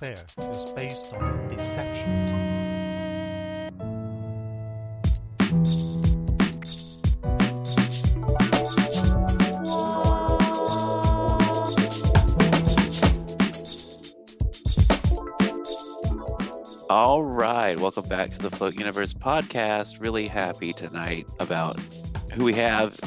warfare is based on deception. All right, welcome back to the Float Universe podcast. Really happy tonight about who we have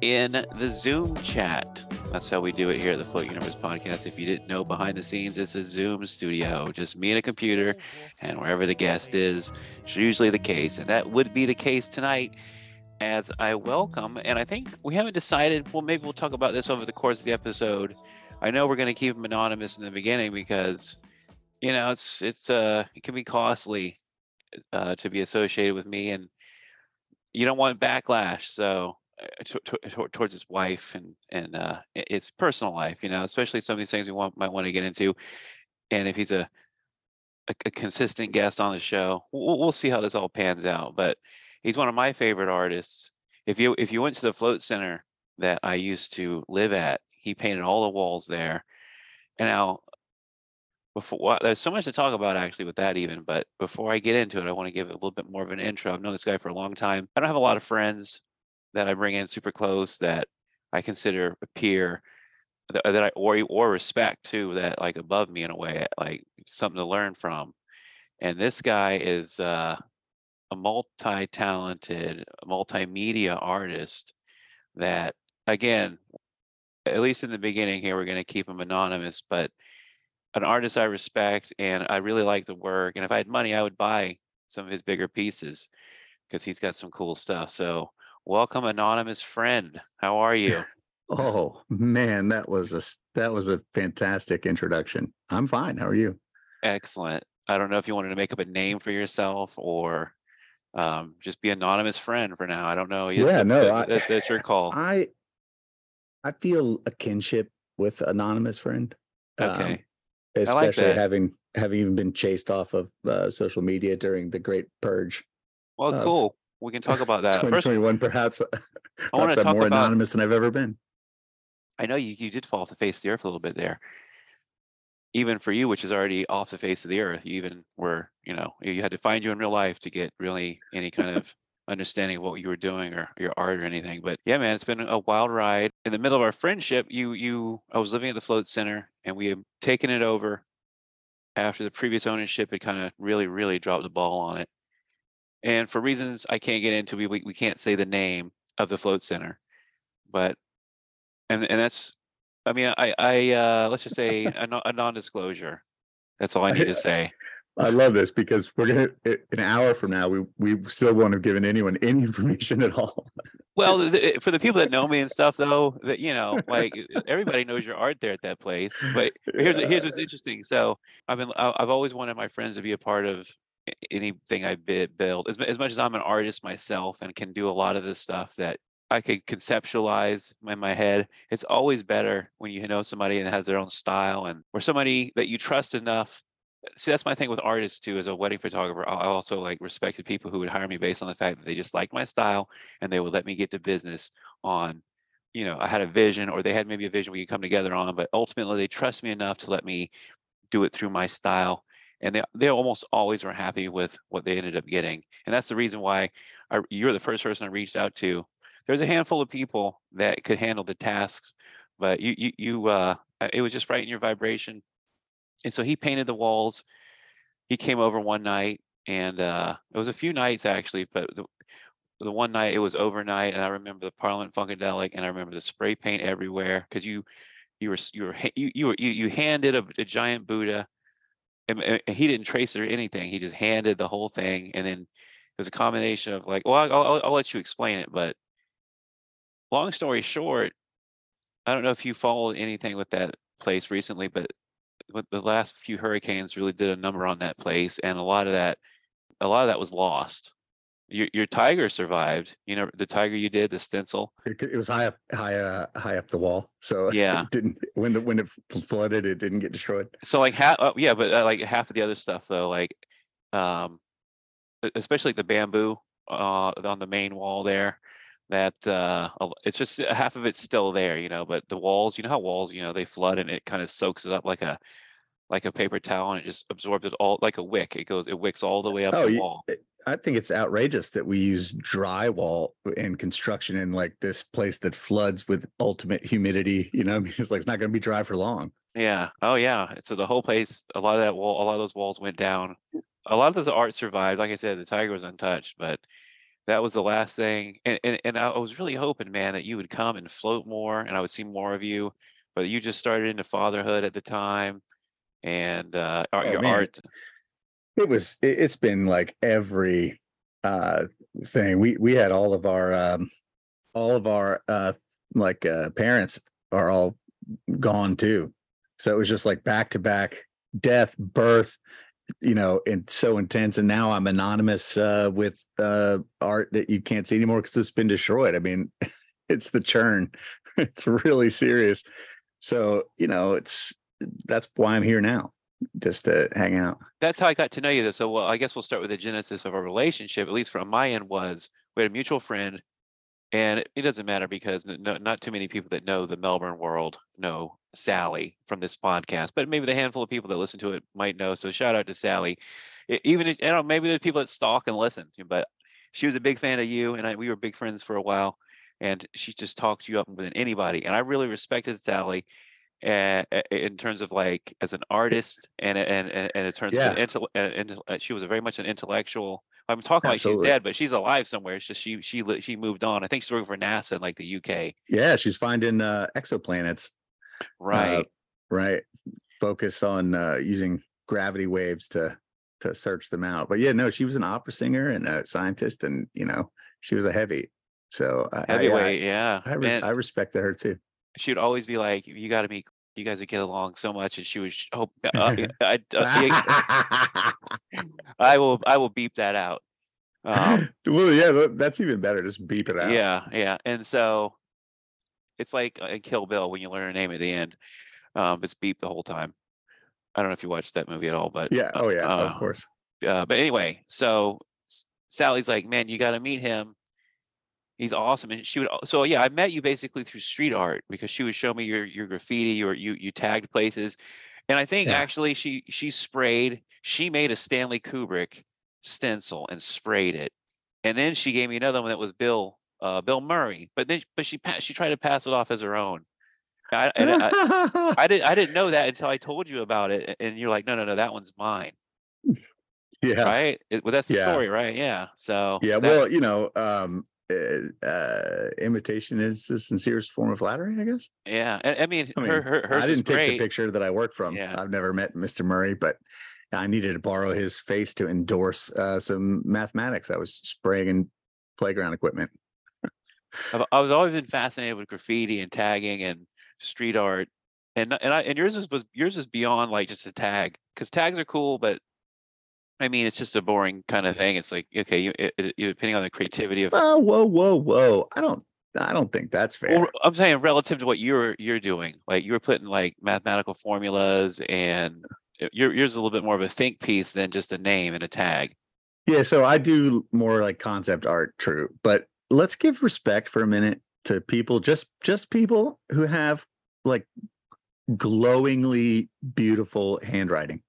in the Zoom chat. That's how we do it here at the Float Universe podcast. If you didn't know, behind the scenes, it's a Zoom studio, just me and a computer, and wherever the guest is, it's usually the case. And that would be the case tonight as I welcome, and I think we haven't decided, well, maybe we'll talk about this over the course of the episode. I know we're going to keep him anonymous in the beginning because you know it's it's uh it can be costly uh to be associated with me and you don't want backlash so to, towards his wife and and uh his personal life you know especially some of these things we want might want to get into. And if he's a a, a consistent guest on the show we'll, we'll see how this all pans out but he's one of my favorite artists. If you if you went to the float center that i used to live at he painted all the walls there. And now before there's so much to talk about actually with that even but before i get into it i want to give a little bit more of an intro. I've known this guy for a long time. I don't have a lot of friends that i bring in super close that i consider a peer that, that i or or respect too that like above me in a way like something to learn from and this guy is uh, a multi-talented multimedia artist that again at least in the beginning here we're going to keep him anonymous but an artist I respect and I really like the work. And if I had money, I would buy some of his bigger pieces because he's got some cool stuff. So, welcome, anonymous friend. How are you? Oh man, that was a that was a fantastic introduction. I'm fine. How are you? Excellent. I don't know if you wanted to make up a name for yourself or um, just be anonymous friend for now. I don't know. Yeah, no, that, that, that's your call. I I feel a kinship with anonymous friend. Okay. Um, especially like having having even been chased off of uh, social media during the Great Purge. Well, cool. We can talk about that. 2021, perhaps. I want to talk more about, anonymous than I've ever been. I know you you did fall off the face of the earth a little bit there. Even for you, which is already off the face of the earth, you even were, you know, you had to find you in real life to get really any kind of understanding of what you were doing or your art or anything. But yeah, man, it's been a wild ride. In the middle of our friendship, you you I was living at the float center and we had taken it over after the previous ownership had kind of really, really dropped the ball on it. And for reasons I can't get into, we we, we can't say the name of the float center. But and and that's I mean, I I uh let's just say a, a non-disclosure. That's all I need to say. I love this because we're gonna an hour from now we we still won't have given anyone any information at all. Well, the, for the people that know me and stuff, though, that you know, like everybody knows your art there at that place. But here's here's what's interesting. So I've been I've always wanted my friends to be a part of anything I build. As as much as I'm an artist myself and can do a lot of this stuff that I could conceptualize in my head. It's always better when you know somebody that has their own style and or somebody that you trust enough see that's my thing with artists too as a wedding photographer i also like respected people who would hire me based on the fact that they just liked my style and they would let me get to business on you know i had a vision or they had maybe a vision we could come together on but ultimately they trust me enough to let me do it through my style and they, they almost always were happy with what they ended up getting and that's the reason why I, you're the first person i reached out to there's a handful of people that could handle the tasks but you you, you uh it was just right in your vibration and so he painted the walls. He came over one night, and uh, it was a few nights actually, but the, the one night it was overnight, and I remember the Parliament Funkadelic, and I remember the spray paint everywhere because you you were you were you you were you, you handed a, a giant Buddha, and, and, he didn't trace or anything. He just handed the whole thing, and then it was a combination of like, well, I'll, I'll, I'll let you explain it, but long story short, I don't know if you followed anything with that place recently, but the last few hurricanes really did a number on that place, and a lot of that, a lot of that was lost. Your your tiger survived. You know the tiger you did the stencil. It, it was high up, high uh, high up the wall, so yeah, it didn't when the when it flooded, it didn't get destroyed. So like half, uh, yeah, but uh, like half of the other stuff though, like, um, especially like the bamboo uh on the main wall there that uh it's just uh, half of it's still there you know but the walls you know how walls you know they flood and it kind of soaks it up like a like a paper towel and it just absorbs it all like a wick. It goes, it wicks all the uh, way up Oh, the wall. Eh, I think it's outrageous that we use drywall in construction in like this place that floods with ultimate humidity. You know, it's like it's not going to be dry for long. Yeah. Oh yeah. So the whole place, a lot of that wall, a lot of those walls went down. A lot of the art survived. Like I said, the tiger was untouched, but that was the last thing. And and, and I was really hoping, man, that you would come and float more and I would see more of you. But you just started into fatherhood at the time. And uh art, Oh, your man. art. It was. It, it's been like every uh thing. We we had all of our um all of our uh like uh parents are all gone too. So it was just like back to back death, birth, you know, and so intense. And now I'm anonymous uh with uh art that you can't see anymore because it's been destroyed. I mean, it's the churn. It's really serious. So, you know, it's that's why I'm here now, just to hang out. that's how I got to know you. Though. So, well, I guess we'll start with the genesis of our relationship. At least from my end, was we had a mutual friend, and it, doesn't matter because no, not too many people that know the Melbourne world know Sally from this podcast, but maybe the handful of people that listen to it might know. So, shout out to Sally. Even if, you know, maybe there's people that stalk and listen, but she was a big fan of you, and I, we were big friends for a while. And she just talked you up more than anybody, and I really respected Sally uh, in terms of like as an artist and and and, and in terms of an intel, uh, intel- uh, she was a very much an intellectual. I'm talking like she's dead, but she's alive somewhere. It's just she she she moved on. I think she's working for NASA in like the UK. Yeah, she's finding uh, exoplanets. Right. right. Focus on uh, using gravity waves to to search them out. But yeah, no, she was an opera singer and a scientist, and you know, she was a heavy. So I- I, I, Heavyweight, yeah. I, res- I respected her too. She would always be like, "You got to meet. You guys would get along so much." And she would hope. Uh, I, uh, I will. I will beep that out. Um, well, yeah, that's even better. Just beep it out. Yeah, yeah. And so it's like uh, in Kill Bill when you learn her name at the end. Um, it's beep the whole time. I don't know if you watched that movie at all, but Yeah. Oh, yeah. uh, of course. uh, but anyway, so S- Sally's like, man, you got to meet him. He's awesome. And she would, so yeah, I met you basically through street art because she would show me your your graffiti or you you tagged places, and I think Yeah. actually she she sprayed. She made a Stanley Kubrick stencil and sprayed it, and then she gave me another one that was Bill uh, Bill Murray. But then but she she tried to pass it off as her own. I, and I, I didn't I didn't know that until I told you about it, and you're like, no no no, that one's mine yeah. right? It, well, that's the Yeah. story, right? Yeah. So Yeah. that- Well, you know, um, uh, uh, imitation is the sincerest form of flattery, I guess. yeah. And, I mean, I mean, her, her, I didn't take great. the picture that I worked from. Yeah. I've never met Mr. Murray, but I needed to borrow his face to endorse uh, some mathematics. I was spraying in playground equipment. I've, I've always been fascinated with graffiti and tagging and street art, and and I and yours is was yours is beyond like just a tag because tags are cool, but I mean it's just a boring kind of thing. It's like okay, you, it, you depending on the creativity of. Oh, whoa, whoa, whoa! I don't, I don't think that's fair. Well, I'm saying relative to what you're you're doing, like you were putting like mathematical formulas, and eh, your yours is a little bit more of a think piece than just a name and a tag. Yeah, so I do more like concept art, true. But let's give respect for a minute to people, just just people who have like glowingly beautiful handwriting.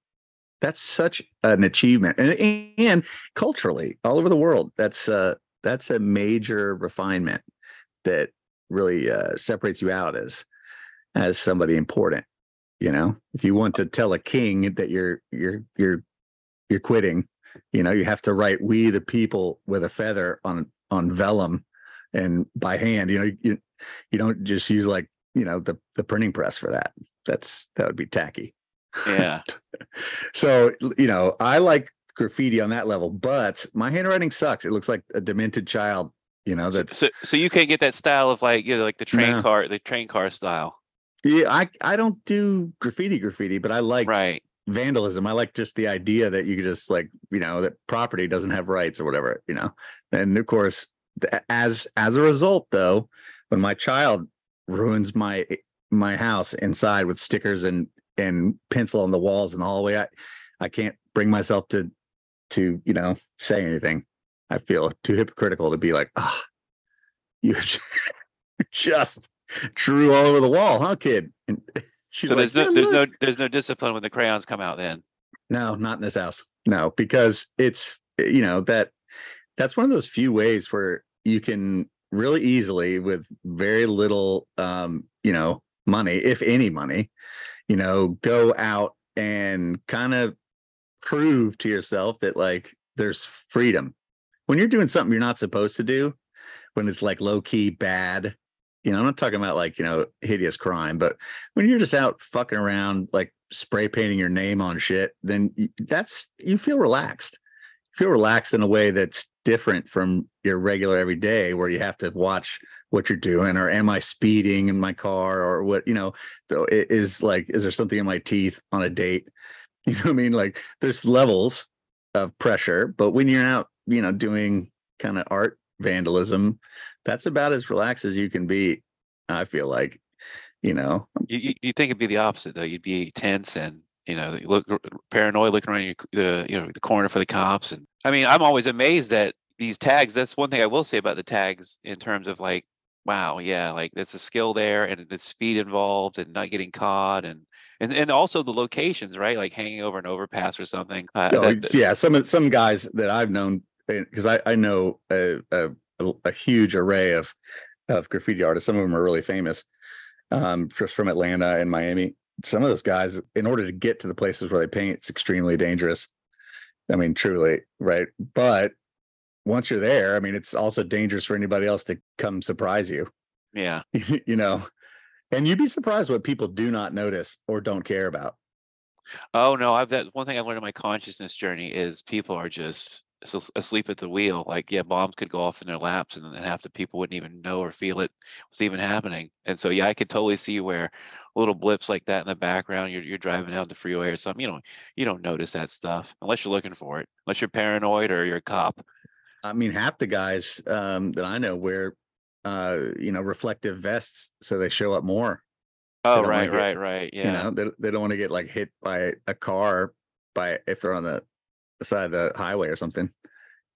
That's such an achievement, and and culturally, all over the world, that's uh that's a major refinement that really uh, separates you out as as somebody important. You know, if you want to tell a king that you're you're you're you're quitting, you know you have to write we the people with a feather on on vellum and by hand you know you you don't just use like you know the the printing press for that that's that would be tacky Yeah. so you know i like graffiti on that level but my handwriting sucks it looks like a demented child you know So, that's so, so you can't get that style of like you know like the train No. car the train car style yeah i i don't do graffiti graffiti but i like right vandalism. I like just the idea that you could just like, you know, that property doesn't have rights or whatever, you know. And of course, as as a result, though, when my child ruins my eh, my house inside with stickers and and pencil on the walls in the hallway, I I can't bring myself to to you know say anything. I feel too hypocritical to be like, ah, you just drew all over the wall, huh, kid? And She's so like, there's no "Yeah, there's look." no there's no discipline when the crayons come out then. No, not in this house. No, because it's you know that that's one of those few ways where you can really easily with very little um, you know, money, if any money, you know, go out and kind of prove to yourself that like there's freedom. When you're doing something you're not supposed to do, when it's like low key bad, you know, I'm not talking about like, you know, hideous crime, but when you're just out fucking around like spray painting your name on shit, then that's you feel relaxed. You feel relaxed in a way that's different from your regular everyday where you have to watch what you're doing or am I speeding in my car or what, you know, though it is like, is there something in my teeth on a date? You know what I mean? Like there's levels of pressure, but when you're out, you know, doing kind of art vandalism, that's about as relaxed as you can be. I feel like, you know, You you, think it'd be the opposite though. You'd be tense and you know look paranoid, looking around your uh, you know the corner for the cops. And I mean, I'm always amazed that these tags. That's one thing I will say about the tags in terms of like, wow, yeah, like there's a skill there and the speed involved and not getting caught and. And, and also the locations, right? Like hanging over an overpass or something. Uh, Oh, that- yeah, some of some guys that I've known because I I know a, a a a huge array of of graffiti artists. Some of them are really famous, um, just from Atlanta and Miami. Some of those guys, in order to get to the places where they paint, it's extremely dangerous. I mean, truly, right? But once you're there, I mean, it's also dangerous for anybody else to come surprise you. yeah. you know, and you'd be surprised what people do not notice or don't care about. Oh no, I've that one thing I've learned in my consciousness journey is people are just asleep at the wheel. Like, yeah, bombs could go off in their laps, and then half the people wouldn't even know or feel it was even happening. And so, yeah, I could totally see where little blips like that in the background. You're you're driving down the freeway or something. You know, you don't notice that stuff unless you're looking for it. Unless you're paranoid or you're a cop. I mean, half the guys um, that I know wear, uh, you know, reflective vests so they show up more. Oh, right, get- right, right. Yeah. You know, they, they don't want to get like hit by a car by if they're on the side of the highway or something.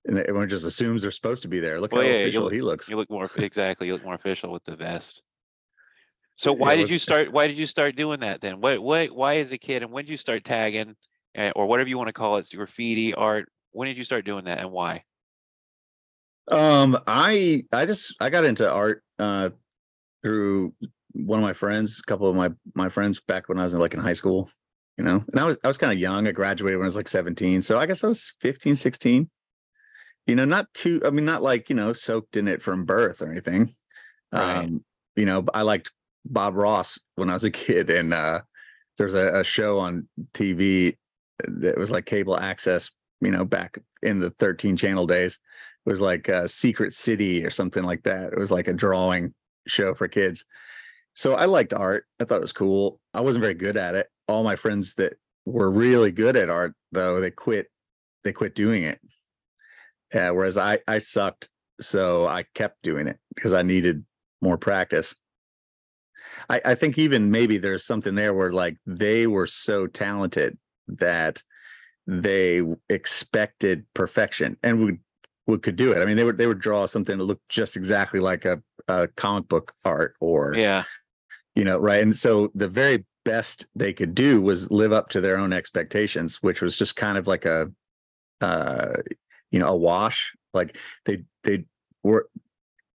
And everyone just assumes they're supposed to be there. Look Well, how yeah, official look- he looks. You look more exactly. You look more official with the vest. So Yeah, why did you start? Why did you start doing that then? What? What? Why as a kid? And when did you start tagging, uh, or whatever you want to call it, graffiti art? When did you start doing that, and why? Um, I I just I got into art uh through one of my friends, a couple of my my friends back when I was in like in high school, you know. And I was I was kind of young. I graduated when I was like 17. So I guess I was 15, 16. You know, not too I mean not like, you know, soaked in it from birth or anything. Right. Um, you know, I liked Bob Ross when I was a kid and uh there's a, a show on TV that was like cable access, you know, back in the 13 channel days was like uh, Secret City or something like that. It was like a drawing show for kids. So I liked art. I thought it was cool. I wasn't very good at it. All my friends that were really good at art, though, they quit. They quit doing it. Yeah, whereas I I sucked, so I kept doing it because I needed more practice. I, I think even maybe there's something there where like they were so talented that they expected perfection and would would could do it. I mean, they would they would draw something that looked just exactly like a, a comic book art or Yeah. you know, right. And so the very best they could do was live up to their own expectations, which was just kind of like a uh you know, a wash. Like they they were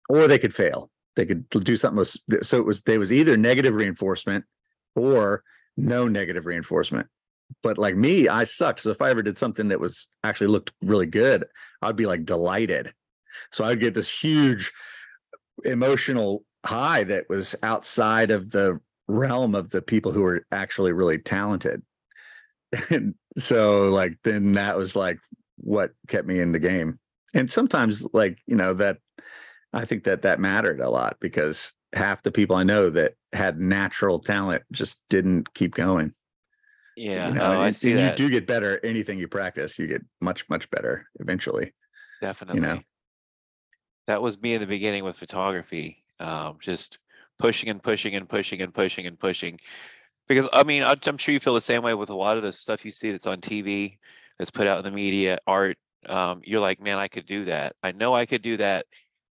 or they could fail. They could do something with so it was they was either negative reinforcement or no negative reinforcement. But like me, I sucked. So if I ever did something that was actually looked really good, I'd be like delighted. So I'd get this huge emotional high that was outside of the realm of the people who were actually really talented. And so like then that was like what kept me in the game. And sometimes like, you know, that I think that that mattered a lot because half the people I know that had natural talent just didn't keep going. Yeah. you know, oh, and, I see that. you do get better anything you practice, you get much, much better eventually. Definitely. You know? That was me in the beginning with photography. Um, just pushing and pushing and pushing and pushing and pushing. Because I mean, I'm I'm sure you feel the same way with a lot of the stuff you see that's on TV, that's put out in the media, art. Um, you're like, man, I could do that. I know I could do that.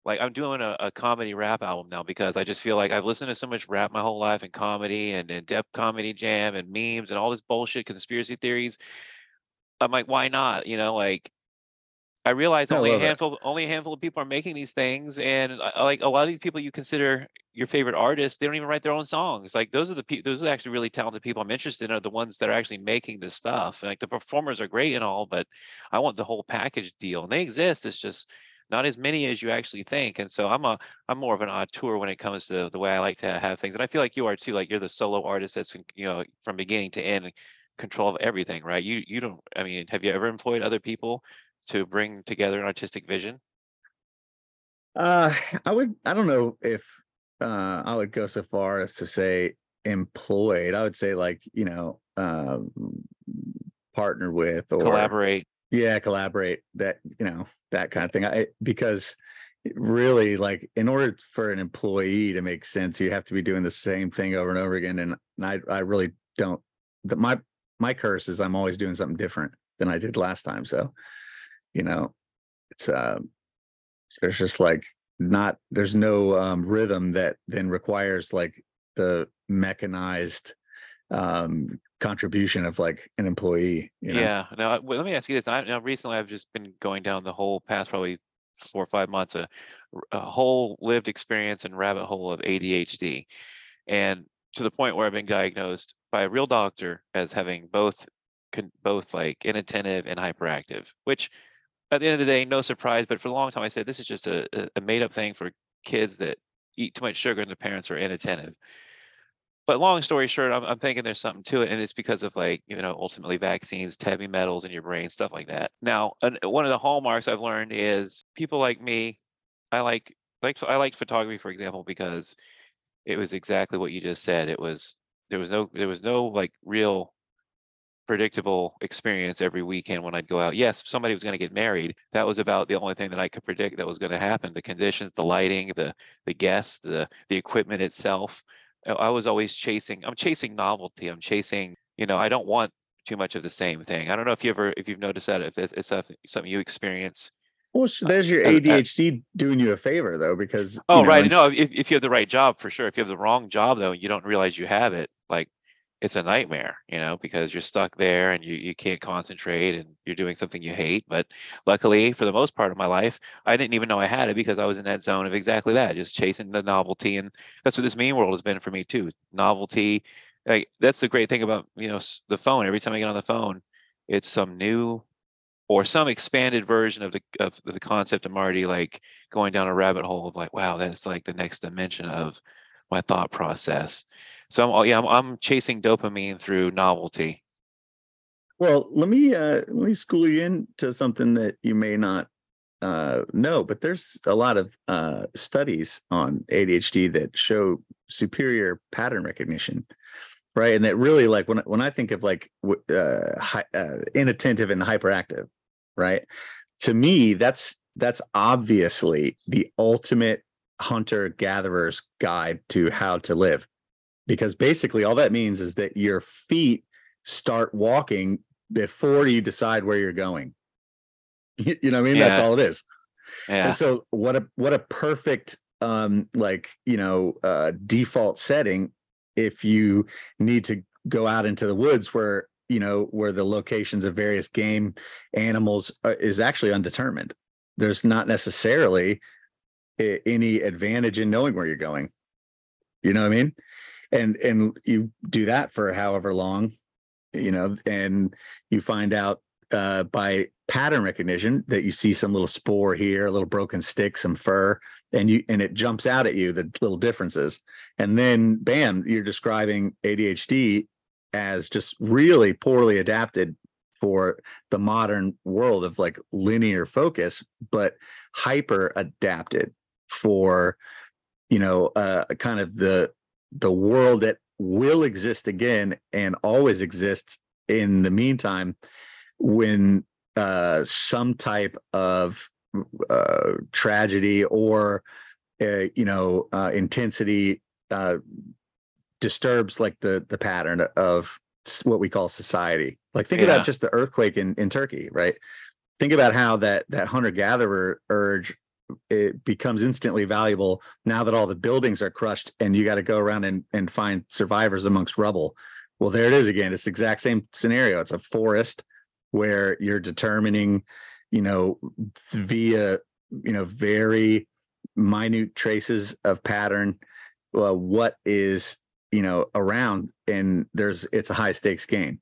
Like I'm doing a, a comedy rap album now because I just feel like I've listened to so much rap my whole life and comedy and, and Def Comedy Jam and memes and all this bullshit conspiracy theories. I'm like, why not? You know, like I realize I only a love it. handful only a handful of people are making these things, and I- I like a lot of these people you consider your favorite artists, they don't even write their own songs. Like those are the people, those are actually really talented people I'm interested in are the ones that are actually making this stuff. Like the performers are great and all, but I want the whole package deal, and they exist. It's just not as many as you actually think. And so I'm a I'm more of an auteur when it comes to the way I like to have things, and I feel like you are too. Like you're the solo artist that's you know from beginning to end control of everything, right? You you don't. I mean, have you ever employed other people? to bring together an artistic vision? Uh, I would. I don't know if uh, I would go so far as to say employed. I would say like you know, um, partner with or Collaborate. Yeah, collaborate. That you know that kind of thing. I because really like in order for an employee to make sense, you have to be doing the same thing over and over again. And I I really don't. The, my my curse is I'm always doing something different than I did last time. So you know, it's uh there's just like not there's no um rhythm that then requires like the mechanized um contribution of like an employee you know? Yeah. Now, let me ask you this. I, now, recently, I've just been going down the whole past probably four or five months, a, a whole lived experience and rabbit hole of ADHD, and to the point where I've been diagnosed by a real doctor as having both, both like inattentive and hyperactive. Which, at the end of the day, no surprise. But for a long time, I said this is just a- a made up thing for kids that eat too much sugar and the parents are inattentive. But long story short, I'm, I'm thinking there's something to it, and it's because of like you know ultimately vaccines, heavy metals in your brain, stuff like that. Now, an, one of the hallmarks I've learned is people like me. I like like I liked photography, for example, because it was exactly what you just said. It was there was no there was no like real predictable experience every weekend when I'd go out. Yes, somebody was going to get married. That was about the only thing that I could predict that was going to happen. The conditions, the lighting, the the guests, the the equipment itself. I was always chasing. I'm chasing novelty. I'm chasing. You know, I don't want too much of the same thing. I don't know if you ever if you've noticed that if it's, it's something something you experience. well there's your uh, uh, adhd doing you a favor though because Oh, you know, right. No, if, if you have the right job, for sure. If you have the wrong job, though, you don't realize you have it. Like it's a nightmare, you know, because you're stuck there and you, you can't concentrate and you're doing something you hate. But luckily, for the most part of my life, I didn't even know I had it because I was in that zone of exactly that, just chasing the novelty. And that's what this meme world has been for me, too. Novelty. Like that's the great thing about, you know, the phone. Every time I get on the phone, it's some new or some expanded version of the of the concept I'm already like going down a rabbit hole of like, wow, that's like the next dimension of my thought process. So I'm, oh, yeah, I'm, I'm chasing dopamine through novelty. well let me uh let me school you into something that you may not uh know but there's a lot of uh studies on adhd that show superior pattern recognition right? And that really like when, when i think of like uh, hi, uh inattentive and hyperactive right? To me that's that's obviously the ultimate hunter gatherer's guide to how to live because basically all that means is that your feet start walking before you decide where you're going. You, you know what i mean? That's all it is. Yeah. and so what a what a perfect um like you know uh default setting if you need to go out into the woods where you know where the locations of various game animals are, is actually undetermined. There's not necessarily a- any advantage in knowing where you're going. You know what i mean and and you do that for however long you know and you find out uh, by pattern recognition that you see some little spoor here, a little broken stick, some fur, and you and it jumps out at you the little differences, and then bam, you're describing ADHD as just really poorly adapted for the modern world of like linear focus, but hyper adapted for you know uh, kind of the the world that will exist again and always exists in the meantime when uh some type of uh tragedy or uh, you know uh intensity uh disturbs like the the pattern of what we call society like think Yeah. about just the earthquake in in turkey right think about how that that hunter gatherer urge it becomes instantly valuable now that all the buildings are crushed and you got to go around and, and find survivors amongst rubble. Well, there it is again. It's the exact same scenario. It's a forest where you're determining, you know, via, you know, very minute traces of pattern, uh, what is, you know, around and there's, it's a high stakes game.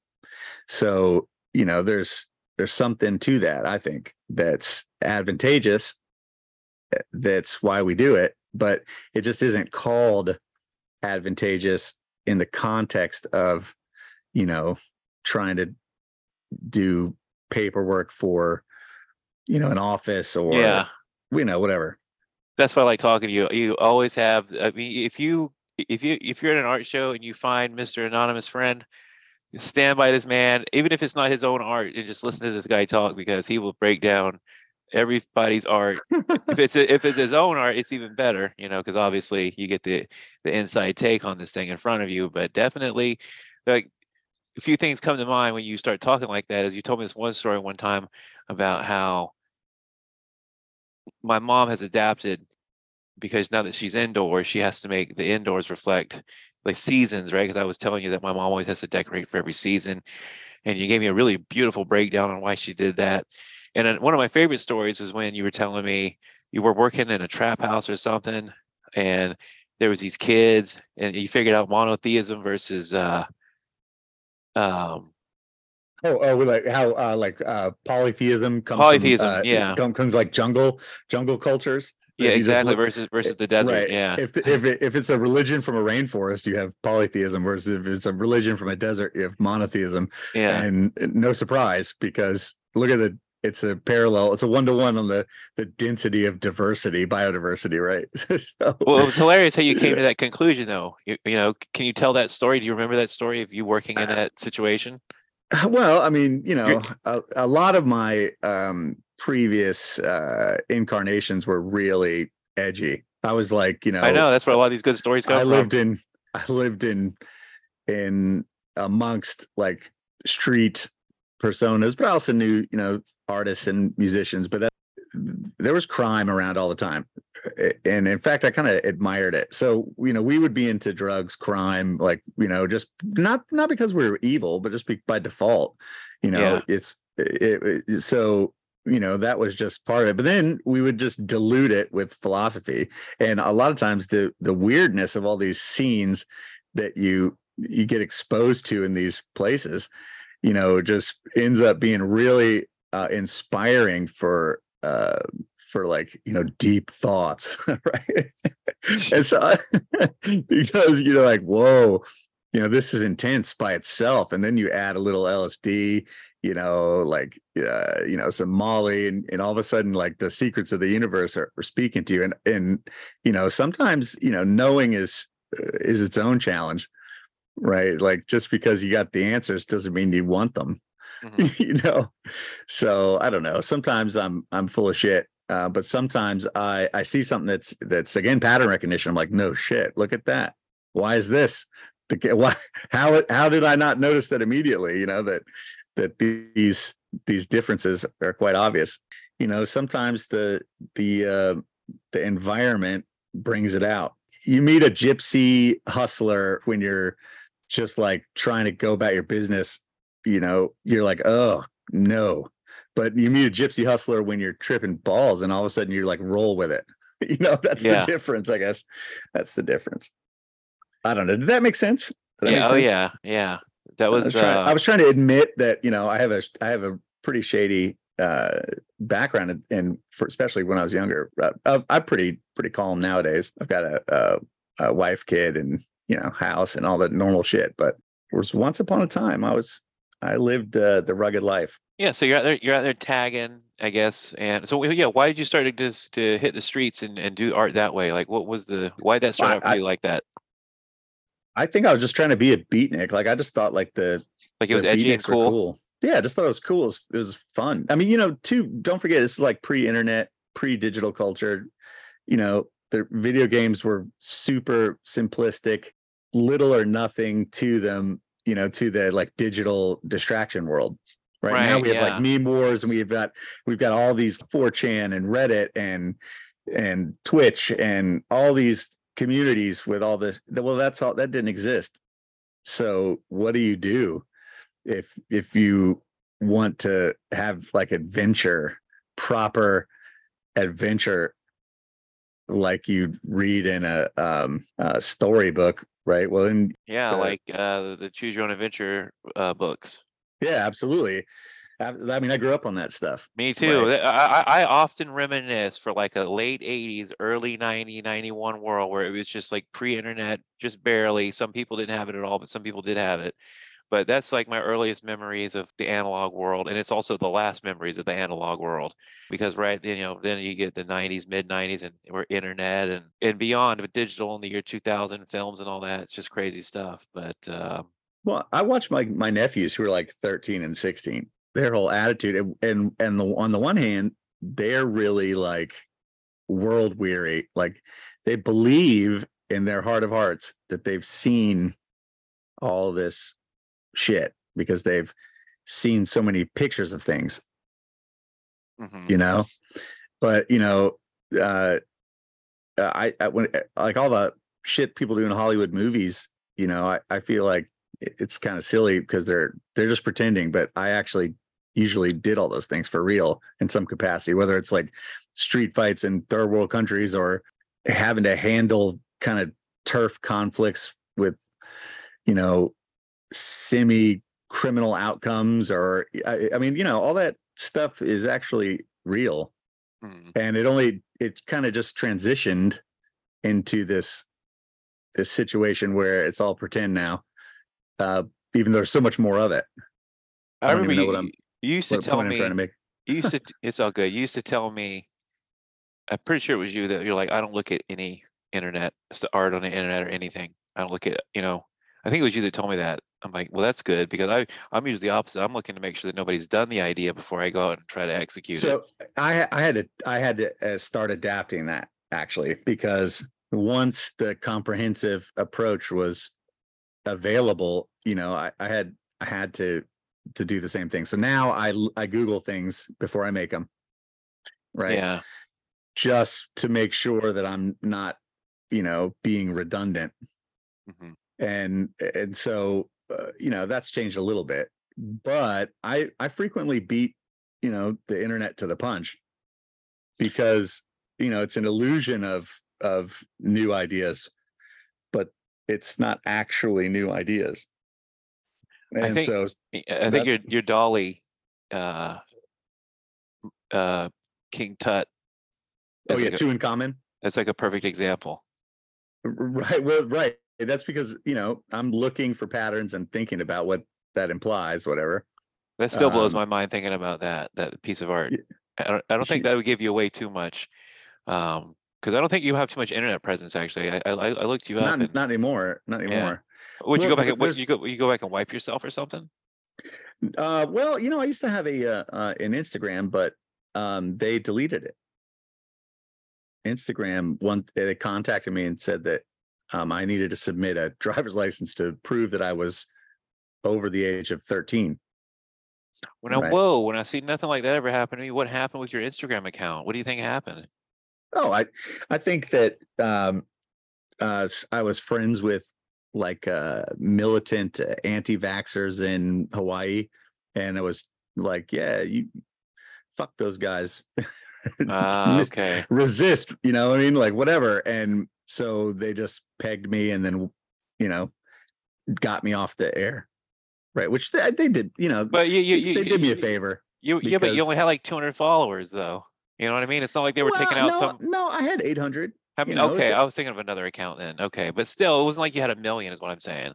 So, you know, there's, there's something to that, I think, that's advantageous. That's why we do it, but it just isn't called advantageous in the context of, you know, trying to do paperwork for, you know, an office or, yeah. you know, whatever. That's why I like talking to you. You always have. I mean, if you if you if you're at an art show and you find Mr. Anonymous Friend, stand by this man, even if it's not his own art, and just listen to this guy talk because he will break down everybody's art. if it's if it's his own art, it's even better, you know, because obviously you get the the inside take on this thing in front of you. But definitely, like a few things come to mind when you start talking like that. Is you told me this one story one time about how my mom has adapted because now that she's indoors, she has to make the indoors reflect like seasons, right? Because I was telling you that my mom always has to decorate for every season. And you gave me a really beautiful breakdown on why she did that. And one of my favorite stories was when you were telling me you were working in a trap house or something, and there was these kids, and you figured out monotheism versus uh um Oh, oh, like how uh like uh polytheism comes Polytheism, from, uh, yeah. come, comes like jungle jungle cultures. yeah exactly look- versus versus the desert Right. yeah If if it, if it's a religion from a rainforest, you have polytheism, versus if it's a religion from a desert, you have monotheism. yeah And no surprise because look at the it's a parallel. It's a one to one on the the density of diversity, biodiversity, right? so, well it was hilarious how you came to that conclusion though. You, you know can you tell that story? Do you remember that story of you working in that situation? well i mean you know a, a lot of my um previous uh incarnations were really edgy. I was like you know i know that's where a lot of these good stories go i from. lived in i lived in in amongst like street personas but i also knew you know artists and musicians but that there was crime around all the time. And in fact i kind of admired it. So you know we would be into drugs crime like you know just not not because we were evil but just be, by default you know Yeah. it's it, it- so you know that was just part of it. But then we would just dilute it with philosophy. And a lot of times the the weirdness of all these scenes that you you get exposed to in these places you know just ends up being really uh, inspiring for uh for like you know deep thoughts right? And so because you're like whoa you know this is intense by itself and then you add a little lsd you know like uh, you know some molly and, and all of a sudden like the secrets of the universe are, are speaking to you and and you know sometimes you know knowing is uh, is its own challenge right? Like just because you got the answers doesn't mean you want them Mhm. you know? So i don't know sometimes i'm i'm full of shit uh, but sometimes i i see something that's that's again pattern recognition i'm like no shit look at that. Why is this? The why how how did i not notice that immediately you know that that these these differences are quite obvious? You know sometimes the the uh the environment brings it out. You meet a gypsy hustler when you're just like trying to go about your business you know you're like oh no. But you meet a gypsy hustler when you're tripping balls and all of a sudden you're like roll with it. You know that's Yeah. the difference i guess. That's the difference. I don't know. Did that make sense? That yeah oh sense? yeah. Yeah. That I was, was, trying, uh, I was trying to admit that you know I have a I have a pretty shady uh background and, and for especially when I was younger. Uh, I'm- I'm pretty pretty calm nowadays. I've got a, a a wife kid and you know house and all that normal shit but it was once upon a time I was I lived uh, the rugged life yeah so you're out there you're out there tagging i guess and so yeah why did you start to just to hit the streets and, and do art that way like what was the why did that start out for you like that I think I was just trying to be a beatnik like I just thought like the like it was edgy and were cool, Yeah, I just thought it was cool. It was, it was fun. I mean, you know, too, don't forget, this is like pre-internet, pre-digital culture. You know, the video games were super simplistic, little or nothing to them, you know, to the like digital distraction world. Right, now Right, we have like meme wars and we've got we've got all these 4chan and Reddit and and Twitch and all these communities with all this. Well, that's all that didn't exist. So what do you do if if you want to have like adventure, proper adventure like you read in a um a storybook, right? Well, then Yeah, Uh, like uh, the Choose Your Own Adventure uh, books. yeah, absolutely. I I mean, I grew up on that stuff. Me too. Right. I, I I often reminisce for like a late 80s, early 90, 91 world where it was just like pre-internet, just barely. Some people didn't have it at all, but some people did have it. But that's like my earliest memories of the analog world. And it's also the last memories of the analog world. Because right, you know, then you get the 90s, mid 90s and we're internet and, and beyond with digital in the year 2000 films and all that. It's just crazy stuff. But um, Well, I watch my my nephews who are like 13 and 16. Their whole attitude and and, and the on the one hand, they're really like world weary. Like they believe in their heart of hearts that they've seen all this shit because they've seen so many pictures of things, mhm. you know. But you know, uh I, I when like all the shit people do in Hollywood movies, you know, I, I feel like it's kind of silly because they're they're just pretending, but I actually usually did all those things for real in some capacity, whether it's like street fights in third world countries or having to handle kind of turf conflicts with, you know, semi criminal outcomes or I, I mean, you know, all that stuff is actually real Mhm. and it only it kind of just transitioned into this this situation where it's all pretend now uh even though there's so much more of it I, I remember you, what I'm- you used to tell me. to make You used to, it's all good. You used to tell me, I'm pretty sure it was you that you're like, I don't look at any internet, st- art on the internet or anything. I don't look at, you know, I think it was you that told me that. I'm like, well, that's good because I, I'm usually the opposite. I'm looking to make sure that nobody's done the idea before I go out and try to execute it. so i i had to i had to uh, start adapting that actually because once the comprehensive approach was available you know i, I had i had to to do the same thing so now I I google things before i make them right Yeah. just to make sure that i'm not you know being redundant mhm. and and so uh, you know that's changed a little bit but i i frequently beat you know the internet to the punch because you know it's an illusion of of new ideas but it's not actually new ideas I and think- so I think your, your Dolly, uh, uh, King Tut. oh yeah like a- two in common That's like a perfect example. Right well right that's because you know i'm looking for patterns and thinking about what that implies whatever That still blows Um, my mind thinking about that, that piece of art. I don't, I don't think that would give you away too much. Um, cause I don't think you have too much internet presence actually. I, I, I looked you up not and, not anymore not anymore would you go back and, would you go, would you go back and wipe yourself or something? Uh, well, you know, I used to have a uh, uh, an Instagram, but um, they deleted it. Instagram one they contacted me and said that um, I needed to submit a driver's license to prove that I was over the age of 13. When I, Right. whoa, when I see nothing like that ever happen to me, what happened with your Instagram account? What do you think happened? Oh, I I think that um, uh, I was friends with like uh, militant uh, anti-vaxxers in Hawaii, and it was like, yeah, you fuck those guys. Mis- okay. resist, you know, what I mean, like whatever. And so they just pegged me and then, you know, got me off the air. Right. Which they, they did, you know, But you, you, you, they you- did me a favor. You, yeah, but you only had like 200 followers though. You know what I mean? It's not like they were taking out no, some. No, I had 800. I you mean, okay, I was thinking of another account then. Okay, but still, it wasn't like you had a million, is what I'm saying.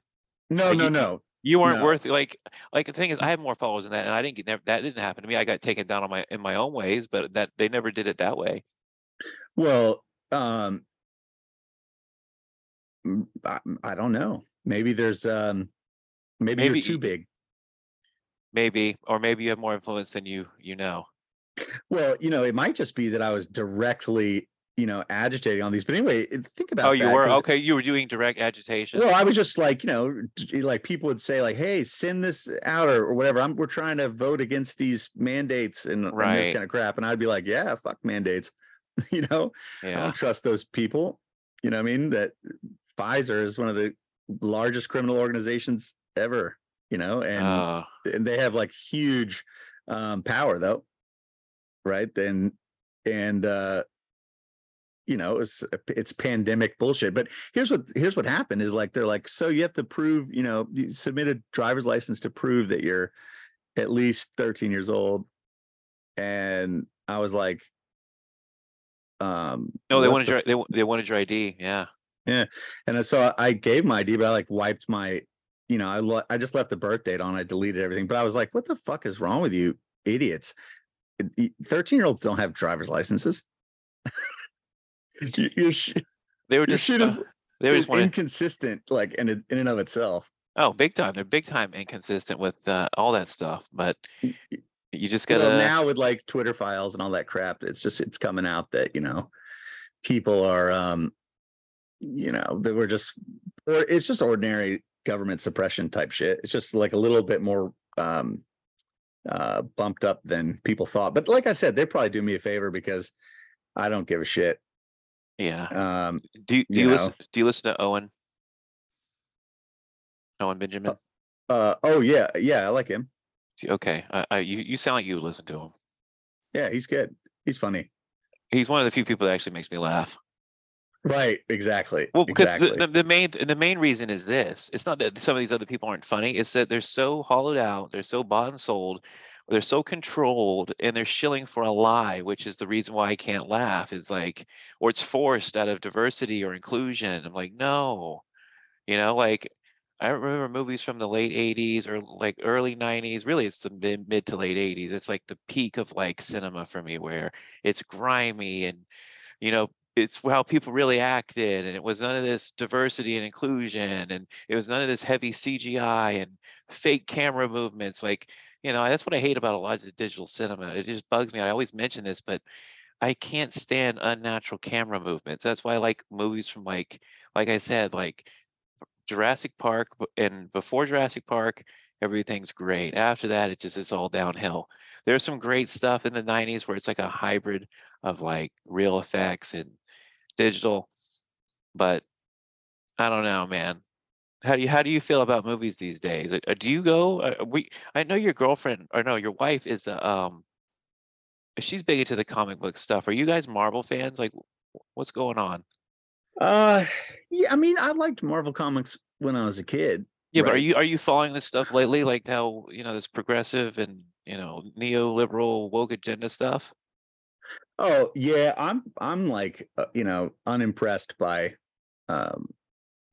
No, Like, no, you- no. You weren't No. worth like like the thing is, I have more followers than that, and I didn't get never, that didn't happen to me. I got taken down on my in my own ways, but that they never did it that way. Well, um, I, I don't know. Maybe there's, um, maybe, Maybe you're too big. Maybe, or maybe you have more influence than you you know. Well, you know, it might just be that I was directly, you know, agitating on these. But anyway, think about Oh, you were okay. You were doing direct agitation. Well, I was just like, you know, like people would say, like, "Hey, send this out or, or whatever." I'm we're trying to vote against these mandates and, and this kind of crap, and I'd be like, "Yeah, fuck mandates." you know, I don't trust those people. You know what I mean? That Pfizer is one of the largest criminal organizations ever, you know, and, Uh, and they have like huge um power though. Right. Then and uh you know, it's it's pandemic bullshit. But here's what here's what happened is like they're like, so you have to prove, you know, you submit a driver's license to prove that you're at least 13 years old. And I was like, um no, they what wanted the your they, wa- they wanted your ID. Yeah. And so I gave my ID, but I like wiped my, you know, I le- I just left the birth date on. I deleted everything, but I was like, what the fuck is wrong with you, idiots? Thirteen year olds don't have driver's licenses. your, your, sh- They were just shit uh, is, they were just wanted inconsistent, like in in and of itself. oh big time. They're big time inconsistent with uh, all that stuff. But you just gotta Well, now with like Twitter files and all that crap, it's just it's coming out that you know people are, um you know, they were just, or it's just ordinary government suppression type shit. It's just like a little bit more um uh bumped up than people thought. But like I said, they probably do me a favor because I don't give a shit. yeah. Um Do you, do you you listen do you listen to Owen? Owen Benjamin? uh oh yeah, yeah, I like him. Okay. I, I you, you sound like you listen to him. Yeah, he's good. He's funny. He's one of the few people that actually makes me laugh. Right, exactly. Well, because exactly. the, the, the main the main reason is this. It's not that some of these other people aren't funny. It's that they're so hollowed out, they're so bought and sold, they're so controlled, and they're shilling for a lie, which is the reason why I can't laugh. Is like, or it's forced out of diversity or inclusion. I'm like, no, you know, like I remember movies from the late '80s or like early '90s. Really, it's the mid, mid to late '80s. It's like the peak of like cinema for me, where it's grimy and you know it's how people really acted and it was none of this diversity and inclusion and it was none of this heavy cgi and fake camera movements like you know that's what i hate about a lot of the digital cinema it just bugs me i always mention this but i can't stand unnatural camera movements that's why i like movies from like like i said like jurassic park and before jurassic park everything's great after that it just is all downhill. There's some great stuff in the 90s where it's like a hybrid of like real effects and digital but i don't know man. How do you how do you feel about movies these days? Uh, do you go uh, we i know your girlfriend or no your wife is a, um she's big into the comic book stuff. Are you guys marvel fans? Like what's going on? Uh yeah, I mean, I liked Marvel comics when I was a kid. yeah but are you are you following this stuff lately like how you know this progressive and you know neoliberal woke agenda stuff Oh yeah, I'm I'm like uh, you know unimpressed by um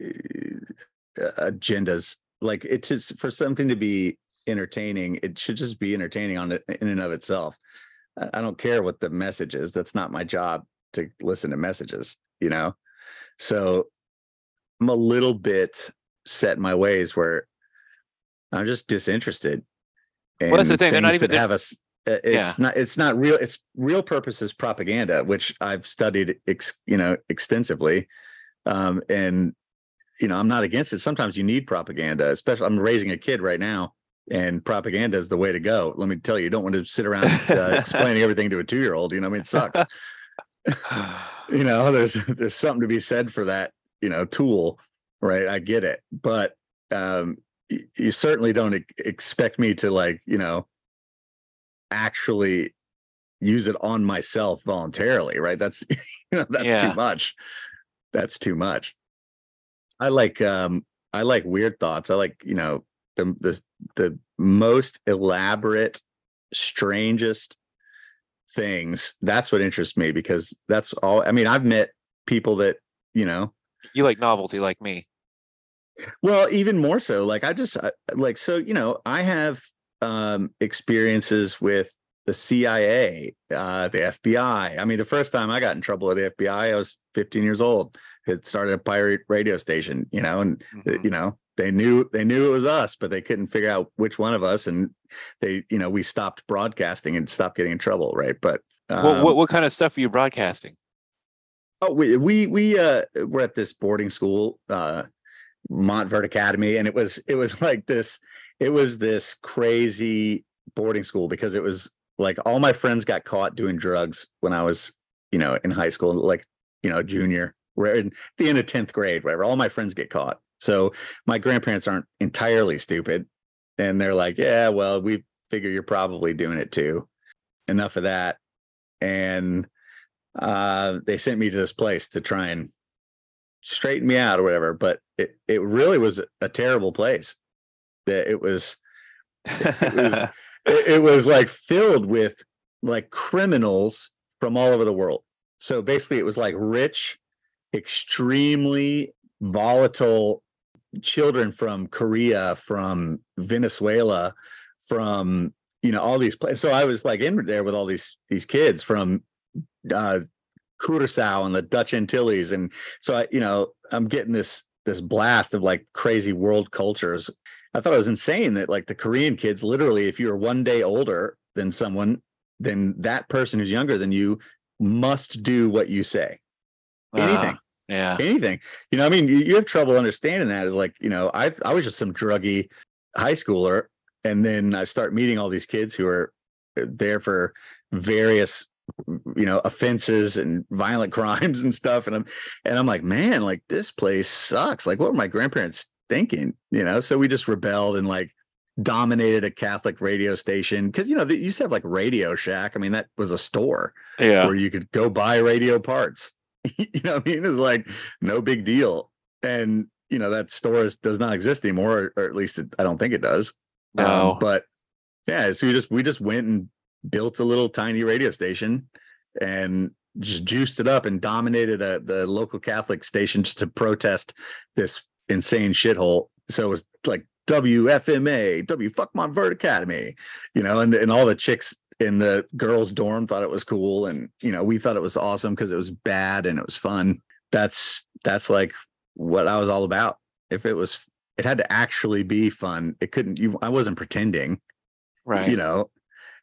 uh, agendas. Like it's just for something to be entertaining, it should just be entertaining on it in and of itself. I I don't care what the message is. That's not my job to listen to messages, you know. So I'm a little bit set in my ways where I'm just disinterested. Well, that's the thing, they're not even- have a uh, it's not it's not real it's real purpose is propaganda which i've studied ex, you know extensively. Um and you know i'm not against it. Sometimes you need propaganda especially i'm raising a kid right now and propaganda is the way to go. Let me tell you you don't want to sit around uh, explaining everything to a two-year-old you know i mean it sucks. You know there's there's something to be said for that you know tool right? I get it. But um you certainly don't expect me to like you know actually use it on myself voluntarily right? That's you know that's Yeah. too much. That's too much. I like um i like weird thoughts. I like you know the the the most elaborate strangest things. That's what interests me because that's all i mean i've met people that you know you like novelty like me. Well, even more so, like I just I- like so, you know, I have um experiences with the CIA, uh, the FBI. I mean, the first time I got in trouble with the FBI, I was 15 years old. It started a pirate radio station, you know, and uh, Mhm. you know, they knew they knew it was us, but they couldn't figure out which one of us. And they, you know, we stopped broadcasting and stopped getting in trouble, right? But what, um, what what kind of stuff are you broadcasting Oh, we we we uh were at this boarding school, uh Montverde Academy, and it was it was like this, it was this crazy boarding school because it was like all my friends got caught doing drugs when I was, you know, in high school, like, you know, junior, where in the end of 10th grade, whatever, all my friends get caught. So my grandparents aren't entirely stupid. And they're like, yeah, well, we figure you're probably doing it too. Enough of that. And uh, they sent me to this place to try and straighten me out or whatever. But it, it really was a terrible place. That it was it was it, it was like filled with like criminals from all over the world. So basically, it was like rich, extremely volatile children from Korea, from Venezuela, from you know all these places. So I was like in there with all these these kids from uh Curacao and the Dutch Antilles, and so I you know I'm getting this this blast of like crazy world cultures. I thought it was insane that like the Korean kids, literally, if you're one day older than someone, then that person who's younger than you must do what you say. Anything. Ah, yeah. anything. You know, I mean, you, you have trouble understanding that. Is like, you know, I I was just some druggy high schooler, and then I start meeting all these kids who are uh, there for various you know offenses and violent crimes and stuff and i'm and i'm like man like this place sucks like what were my grandparents thinking you know so we just rebelled and like dominated a catholic radio station because you know they used to have like radio shack i mean that was a store Yeah. where you could go buy radio parts. you know what I mean? It's like no big deal. And you know, that store is, does not exist anymore, or, or at least it, I don't think it does. Um, No. but yeah, so we just we just went and built a little tiny radio station and just juiced it up and dominated a, the local Catholic station just to protest this insane shithole. So it was like WFMA, W Fuck Montverde Academy, you know, and and all the chicks in the girls' dorm thought it was cool, and you know, we thought it was awesome because it was bad and it was fun. That's that's like what I was all about. If it was, it had to actually be fun. It couldn't. You, I wasn't pretending Right. you know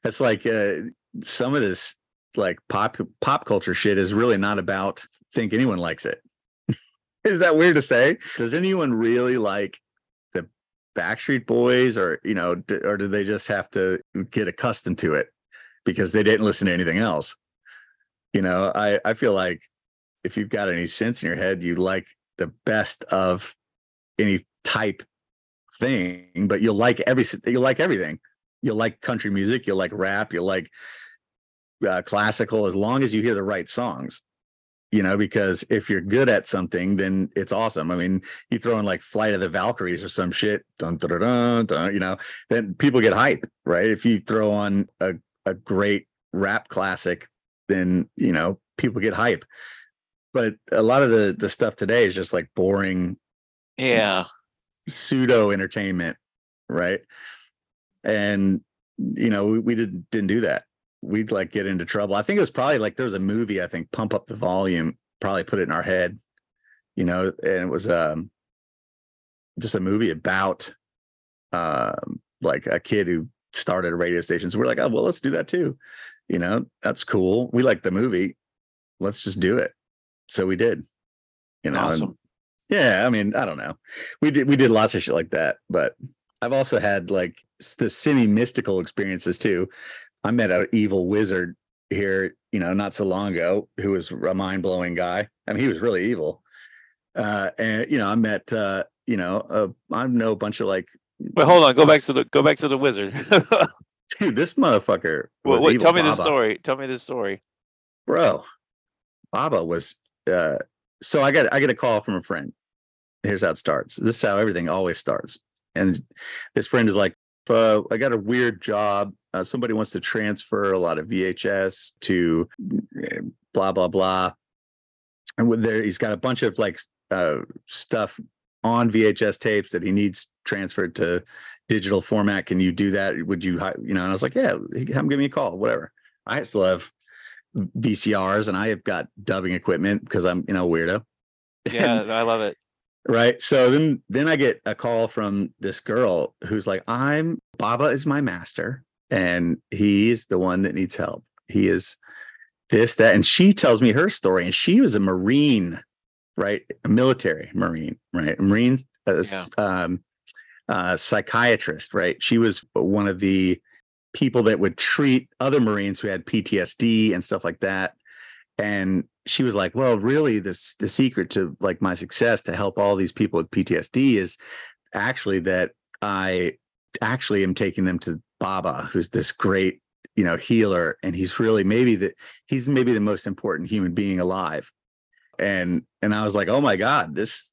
it's like uh, some of this like pop pop culture shit is really not about think anyone likes it is that weird to say? Does anyone really like the backstreet boys or you know or do they just have to get accustomed to it because they didn't listen to anything else? You know i i feel like if you've got any sense in your head you like the best of any type thing but you'll like every you'll like everything. You'll like country music, you'll like rap, you'll like uh, classical as long as you hear the right songs. You know, because if you're good at something, then it's awesome. I mean, you throw in like Flight of the Valkyries or some shit, dun, dun, dun, dun, you know, then people get hype, right? If you throw on a, a great rap classic, then you know people get hype. But a lot of the the stuff today is just like boring Yeah. pseudo entertainment, right? And you know, we, we didn't didn't do that. We'd like get into trouble. I think it was probably like there was a movie, I think, Pump Up the Volume, probably put it in our head, you know, and it was um just a movie about um like a kid who started a radio station. So we're like, oh well, let's do that too. You know, that's cool. We like the movie. Let's just do it. So we did. You know, and- Awesome. yeah, I mean, I don't know. We did we did lots of shit like that, but I've also had like the semi mystical experiences too. I met an evil wizard here, you know, not so long ago, who was a mind blowing guy. I mean, he was really evil. Uh, and you know, I met uh, you know, uh, I know a bunch of like, Wait, hold on. Go back to the go back to the wizard. dude, this motherfucker. Well, was wait, evil, tell me the story. Tell me the story. bro. Baba was uh so I got I get a call from a friend. Here's how it starts. This is how everything always starts. And this friend is like, uh, I got a weird job. Uh, somebody wants to transfer a lot of VHS to eh, blah blah blah. And with there, he's got a bunch of like uh stuff on VHS tapes that he needs transferred to digital format. Can you do that? Would you, you know? And I was like, yeah, him give me a call, whatever. I still have VCRs and I have got dubbing equipment because I'm, you know, weirdo. Yeah, I love it. Right. So then then I get a call from this girl who's like, I'm Baba is my master and he's the one that needs help. He is this, that. And she tells me her story. And she was a Marine, right? A military Marine, right? A Marine uh, s- um uh psychiatrist, right? She was one of the people that would treat other Marines who had PTSD and stuff like that. and she was like, "Well, really, this the secret to like my success to help all these people with PTSD is actually that I actually am taking them to Baba, who's this great, you know, healer, and he's really maybe the he's maybe the most important human being alive." And and I was like, "Oh my god, this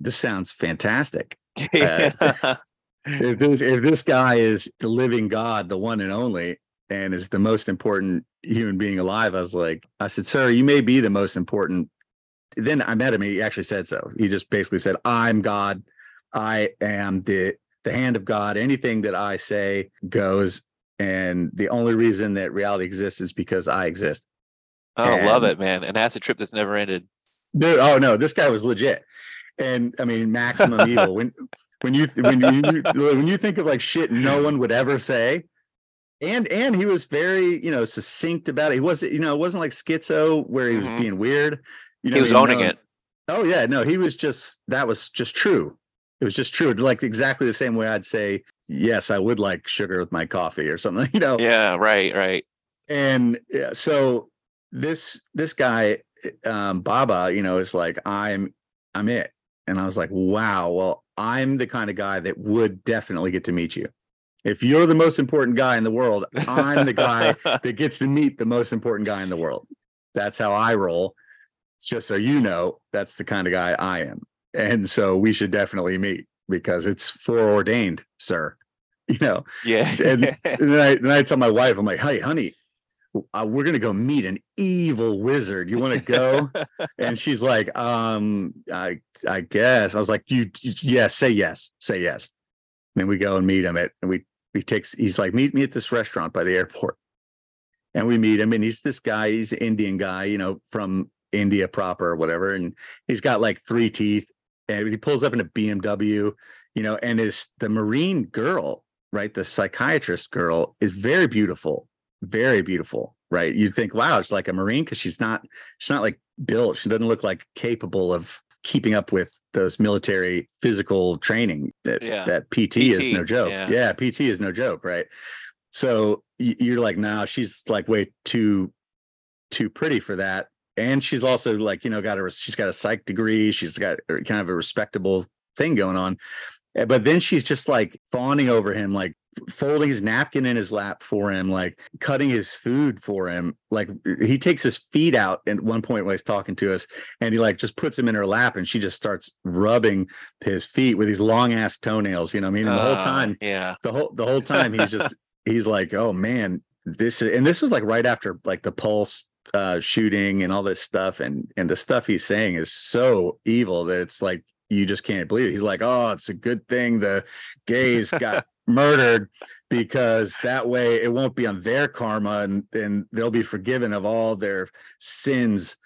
this sounds fantastic." Uh, if this if this guy is the living God, the one and only, and is the most important human being alive, I was like, I said, sir, you may be the most important. Then I met him. He actually said so. He just basically said, I'm God. I am the the hand of God. Anything that I say goes. And the only reason that reality exists is because I exist. Oh, love it, man. An acid trip that's never ended. Dude, oh no, this guy was legit. And I mean, maximum evil. When when you when you when you think of like shit no one would ever say, and and he was very you know succinct about it. He wasn't you know it wasn't like schizo where he was Mhm. being weird. You know, He was what I mean? owning No. it. Oh yeah, no, he was just that was just true. It was just true, like exactly the same way I'd say yes, I would like sugar with my coffee or something. You know, Yeah, right, right. and yeah, so this this guy um baba you know is like i'm i'm it and i was like wow well i'm the kind of guy that would definitely get to meet you if you're the most important guy in the world i'm the guy that gets to meet the most important guy in the world that's how i roll just so you know that's the kind of guy i am and so we should definitely meet because it's foreordained sir you know yeah. and and then I then I tell my wife, I'm like, hey, honey, uh, we're gonna go meet an evil wizard. You want to go? and she's like, um, I I guess. I was like, you, you yes, say yes, say yes. And then we go and meet him at, and we we takes. He's like, meet me at this restaurant by the airport. And we meet him, and he's this guy. He's an Indian guy, you know, from India proper or whatever. And he's got like three teeth, and he pulls up in a BMW, you know, and is the Marine girl right? The psychiatrist girl is very beautiful, very beautiful, right? You'd think, wow, it's like a Marine because she's not, she's not like built. She doesn't look like capable of keeping up with those military physical training that Yeah. that PT, is no joke. yeah. Yeah. PT is no joke, right? So you're like, now she's like way too too pretty for that. And she's also like, you know, got a she's got a psych degree. She's got kind of a respectable thing going on. Uh, But then she's just like fawning over him, like folding his napkin in his lap for him, like cutting his food for him. Like he takes his feet out at one point while he's talking to us, and he like just puts him in her lap, and she just starts rubbing his feet with these long ass toenails. You know, what I mean, and the whole Uh, time Yeah. the whole the whole time he's just he's like oh man this is and this was like right after like the pulse uh shooting and all this stuff and and the stuff he's saying is so evil that it's like you just can't believe it he's like oh it's a good thing the gays got murdered because that way it won't be on their karma and and they'll be forgiven of all their sins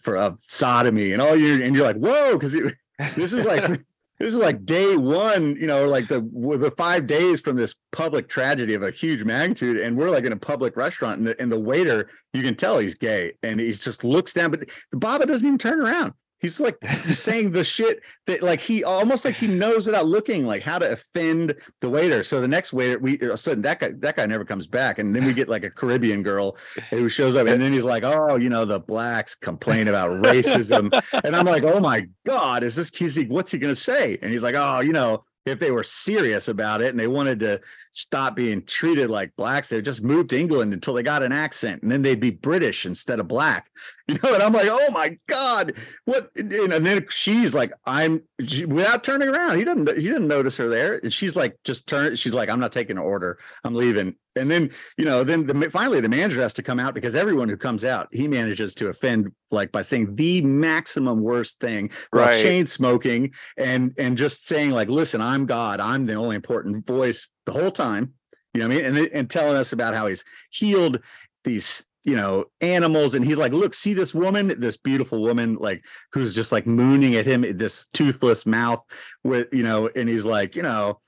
for of sodomy and all you and you're like whoa because this is like this is like day one, you know, like the the five days from this public tragedy of a huge magnitude, and we're like in a public restaurant, and the, and the waiter, you can tell he's gay, and he just looks down, but the Baba doesn't even turn around. He's like saying the shit that like he almost like he knows without looking like how to offend the waiter. So the next waiter, we sudden that guy that guy never comes back, and then we get like a Caribbean girl who shows up, and then he's like, oh, you know, the blacks complain about racism, and I'm like, oh my God, is this Kizik? What's he to say? And he's like, oh, you know, if they were serious about it and they wanted to stop being treated like blacks, they just moved to England until they got an accent and then they'd be British instead of black. You know, and I'm like, oh my God, what? And then she's like, I'm she- without turning around. He doesn't, he didn't notice her there. And she's like, just turn. She's like, I'm not taking an order. I'm leaving. And then, you know, then the, finally the manager has to come out because everyone who comes out, he manages to offend like by saying the maximum worst thing Right. chain smoking and and just saying like, listen, I'm God. I'm the only important voice the whole time. You know what I mean? And and telling us about how he's healed these you know animals and he's like look see this woman this beautiful woman like who's just like mooning at him this toothless mouth with you know and he's like you know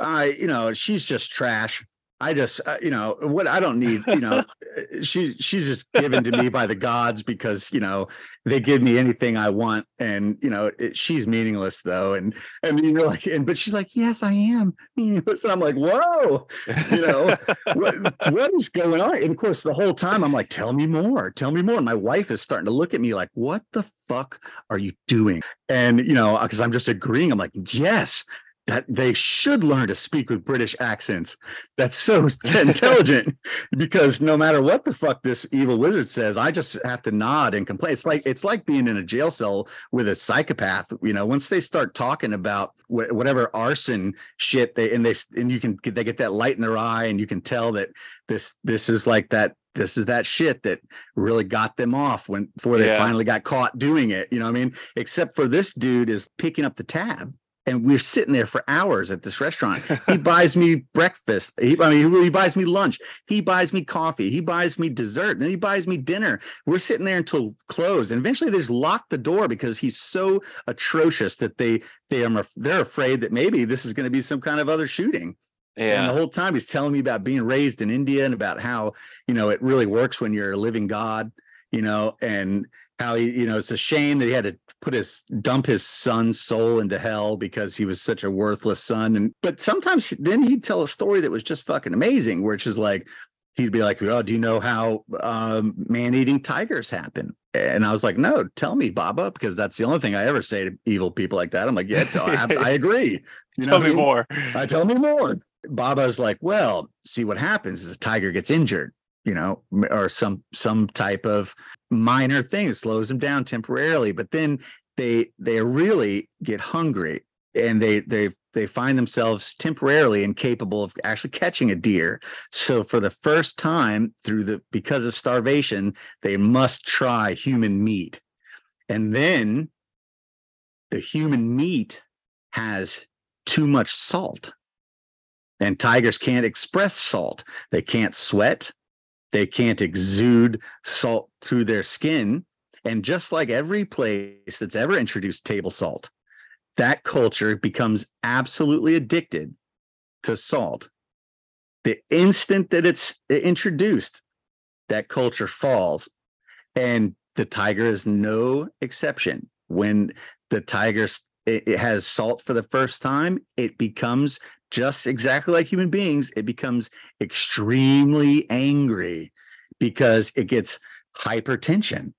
i you know she's just trash I just, uh, you know, what I don't need, you know, she she's just given to me by the gods because you know they give me anything I want, and you know it, she's meaningless though, and and you're like, and but she's like, yes, I am meaningless, and I'm like, whoa, you know, what, what is going on? And of course, the whole time I'm like, tell me more, tell me more. And my wife is starting to look at me like, what the fuck are you doing? And you know, because I'm just agreeing, I'm like, yes, that they should learn to speak with British accents. That's so intelligent because no matter what the fuck this evil wizard says, I just have to nod and complain. It's like it's like being in a jail cell with a psychopath. You know, once they start talking about wh- whatever arson shit they and they and you can they get that light in their eye and you can tell that this this is like that this is that shit that really got them off when before they Yeah. finally got caught doing it. You know what I mean? Except for this dude is picking up the tab and we're sitting there for hours at this restaurant. He buys me breakfast. He, I mean, he buys me lunch. He buys me coffee. He buys me dessert. And then he buys me dinner. We're sitting there until close. And eventually they just lock the door because he's so atrocious that they they are they're afraid that maybe this is going to be some kind of other shooting. Yeah. And the whole time he's telling me about being raised in India and about how, you know, it really works when you're a living God, you know, and how he, you know, it's a shame that he had to put his dump his son's soul into hell because he was such a worthless son. And but sometimes then he'd tell a story that was just fucking amazing, which is like he'd be like, Oh, do you know how um man-eating tigers happen? And I was like, No, tell me, Baba, because that's the only thing I ever say to evil people like that. I'm like, Yeah, I, I agree. You know Tell I me mean? more. Uh, tell me more. Baba's like, well, see what happens is a tiger gets injured, you know, or some some type of minor thing that slows them down temporarily, but then they they really get hungry and they they they find themselves temporarily incapable of actually catching a deer. So for the first time through the because of starvation, they must try human meat. And then the human meat has too much salt and tigers can't express salt. They can't sweat. They can't exude salt through their skin. And just like every place that's ever introduced table salt, that culture becomes absolutely addicted to salt. The instant that it's introduced, that culture falls. And the tiger is no exception. When the tiger it, has salt for the first time, it becomes just exactly like human beings, it becomes extremely angry because it gets hypertension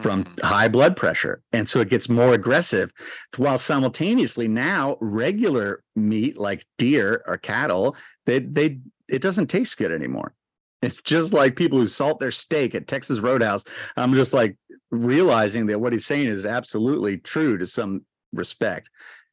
from Mm. high blood pressure. And so it gets more aggressive. While simultaneously now regular meat like deer or cattle, they they it doesn't taste good anymore. It's just like people who salt their steak at Texas Roadhouse. I'm just like realizing that what he's saying is absolutely true to some respect.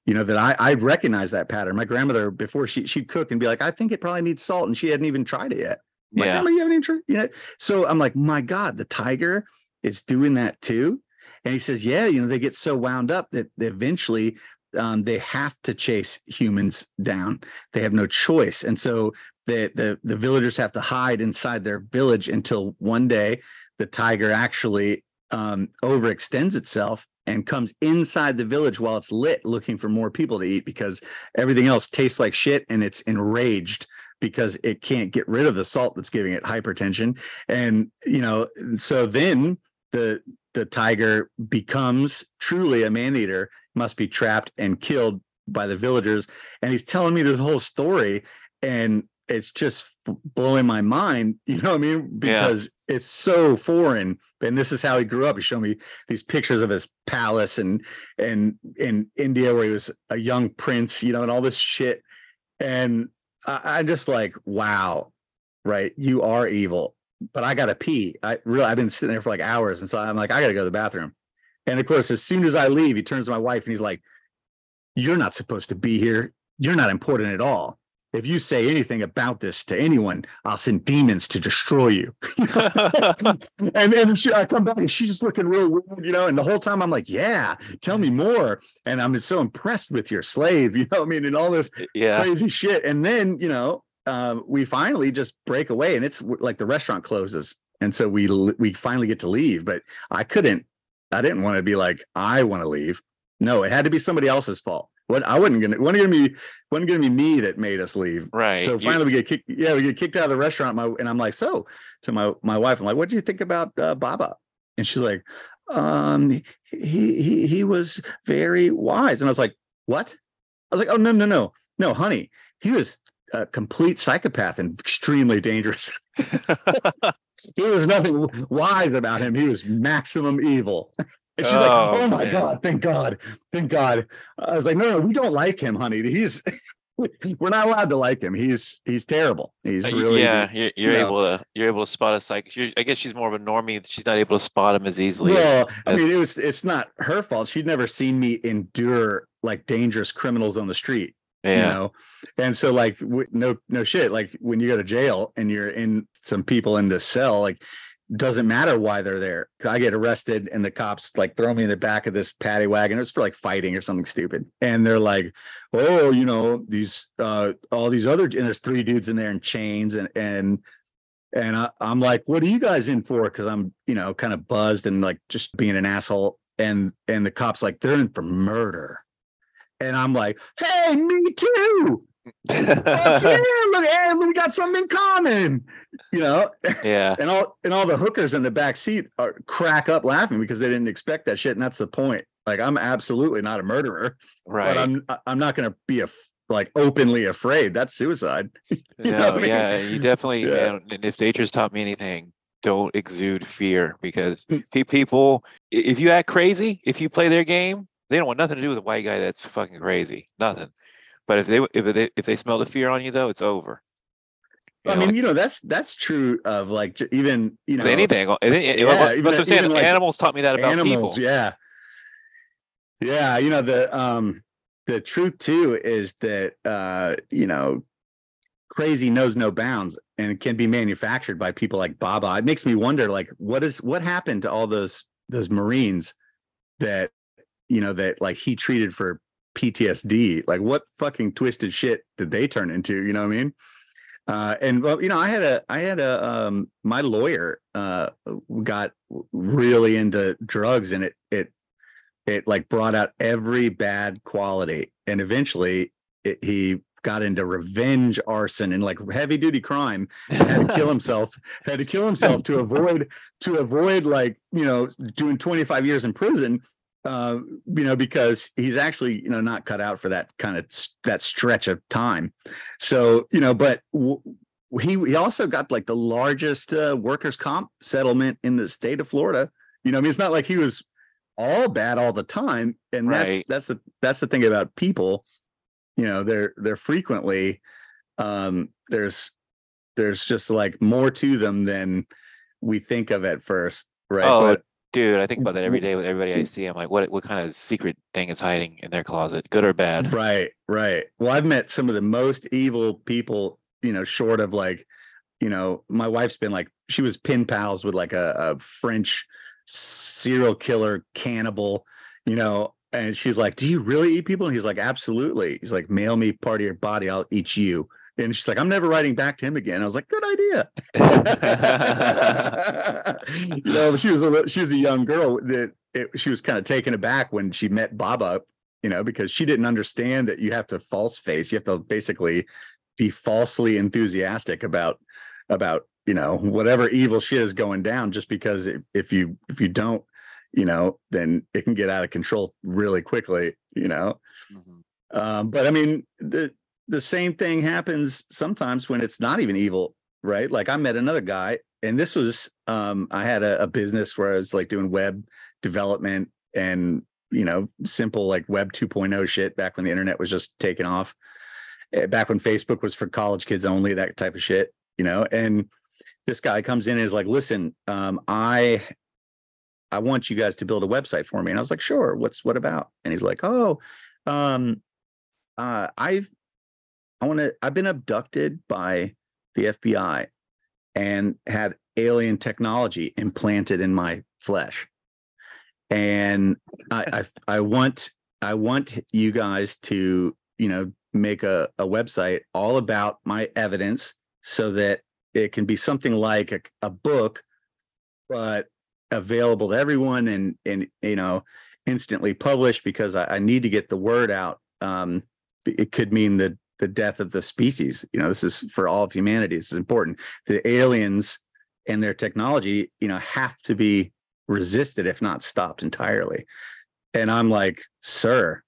You know, that I I recognize that pattern. My grandmother, before she she'd cook and be like, I think it probably needs salt, and she hadn't even tried it yet. I'm like, Yeah. "Grandma, you haven't even tried you know? So I'm like, my God, the tiger is doing that too. And he says, yeah, you know, they get so wound up that they eventually um, they have to chase humans down. They have no choice. And so the, the the villagers have to hide inside their village until one day the tiger actually um, overextends itself and comes inside the village while it's lit looking for more people to eat because everything else tastes like shit and it's enraged because it can't get rid of the salt that's giving it hypertension. And you know so then the the tiger becomes truly a man eater must be trapped and killed by the villagers. And he's telling me this whole story and it's just blowing my mind you know what i mean? Yeah. because it's so foreign and this is how he grew up. He showed me these pictures of his palace and and in india where he was a young prince you know and all this shit. And I, i'm just like wow right? You are evil. But i gotta pee. I really i've been sitting there for like hours. And so i'm like i gotta go to the bathroom. And of course as soon as i leave he turns to my wife and he's like you're not supposed to be here. You're not important at all if you say anything about this to anyone i'll send demons to destroy you and then she, I come back and she's just looking real weird, you know. And the whole time I'm like, "Yeah, tell me more." And I'm so impressed with your slave, you know. what I mean, and all this yeah. crazy shit. And then you know, um, we finally just break away, and it's like the restaurant closes, and so we we finally get to leave. But I couldn't, I didn't want to be like, I want to leave. No, it had to be somebody else's fault. What I wasn't gonna wasn't gonna be wasn't gonna be me that made us leave. Right. So You- finally we get kicked. Yeah, we get kicked out of the restaurant. My and I'm like, so to my my wife, I'm like, what do you think about uh, Baba? And she's like, um, he he he was very wise. And I was like, what? I was like, oh no no no no, honey, he was a complete psychopath and extremely dangerous. There was nothing wise about him. He was maximum evil. And she's Oh, like, "Oh my man. god, thank God, thank God." I was like, "No, no, we don't like him, honey. He's we're not allowed to like him. He's he's terrible. He's Uh, really yeah, you're, you're know. able to you're able to spot a psych. You're, I guess she's more of a normie. She's not able to spot him as easily. as- Well, I mean, it was it's not her fault. She'd never seen me endure like dangerous criminals on the street. yeah, you know and so like no no shit like when you go to jail and you're in some people in this cell like doesn't matter why they're there. I get arrested and the cops like throw me in the back of this paddy wagon. It was for like fighting or something stupid. And they're like oh you know these uh all these other and there's three dudes in there in chains and and and I, i'm like what are you guys in for? Because i'm you know kind of buzzed and like just being an asshole. And and the cops like they're in for murder. And i'm like hey me too yeah, look, hey, we got something in common, you know. yeah, And all and all the hookers in the back seat are crack up laughing because they didn't expect that shit, and that's the point. Like, I'm absolutely not a murderer, right. but I'm I'm not going to be a like openly afraid. That's suicide. you know no, what I mean? yeah, you definitely. Yeah. And if nature's taught me anything, don't exude fear because Mm. people, if you act crazy, if you play their game, they don't want nothing to do with a white guy that's fucking crazy. Nothing. But if they if they if they smell the fear on you though, it's over. You I know, mean, like you know, that's that's true of like even you know anything. any- any- yeah, that's even- what I'm saying. like, Animals taught me that about animals people. yeah yeah you know the um the truth too is that uh you know crazy knows no bounds and can be manufactured by people like baba it makes me wonder like what is what happened to all those those marines that you know that like he treated for ptsd like what fucking twisted shit did they turn into? You know what i mean? Uh and well you know i had a i had a um my lawyer uh got really into drugs and it it it like brought out every bad quality. And eventually it, he got into revenge arson and like heavy duty crime had to kill himself had to kill himself to avoid to avoid like you know doing 25 years in prison uh you know because he's actually you know not cut out for that kind of that stretch of time. So you know but w- he he also got like the largest uh, workers comp settlement in the state of Florida. You know I mean it's not like he was all bad all the time and Right. that's that's the that's the thing about people. You know they're they're frequently um there's there's just like more to them than we think of at first right? Oh, but Dude, I think about that every day with everybody I see. I'm like, what what kind of secret thing is hiding in their closet, good or bad? right right well i've met some of the most evil people you know short of like you know my wife's been like she was pin pals with like a, a french serial killer cannibal you know and she's like do you really eat people and he's like absolutely he's like mail me part of your body i'll eat you and she's like i'm never writing back to him again i was like good idea you know, she was a li- she was a young girl that it, she was kind of taken aback when she met Baba, you know, because she didn't understand that you have to false face. You have to basically be falsely enthusiastic about about you know whatever evil shit is going down. Just because if, if you if you don't, you know, then it can get out of control really quickly. You know, Mhm. um, but I mean the the same thing happens sometimes when it's not even evil, right? Like I met another guy, and this was um, I had a, a business where I was like doing web development and you know simple like web 2.0 shit back when the internet was just taking off. eh, Back when Facebook was for college kids only, that type of shit, you know. And this guy comes in and is like, "Listen, um, I I want you guys to build a website for me." And I was like, "Sure. What's what about?" And he's like, "Oh, um, uh, I've I want to. I've been abducted by the FBI and had alien technology implanted in my flesh, and I I, I want I want you guys to you know make a, a website all about my evidence so that it can be something like a, a book, but available to everyone and and you know instantly published because I, I need to get the word out um, it could mean the the death of the species. You know, this is for all of humanity. This is important. The aliens and their technology, you know, have to be resisted if not stopped entirely. And I'm like, sir,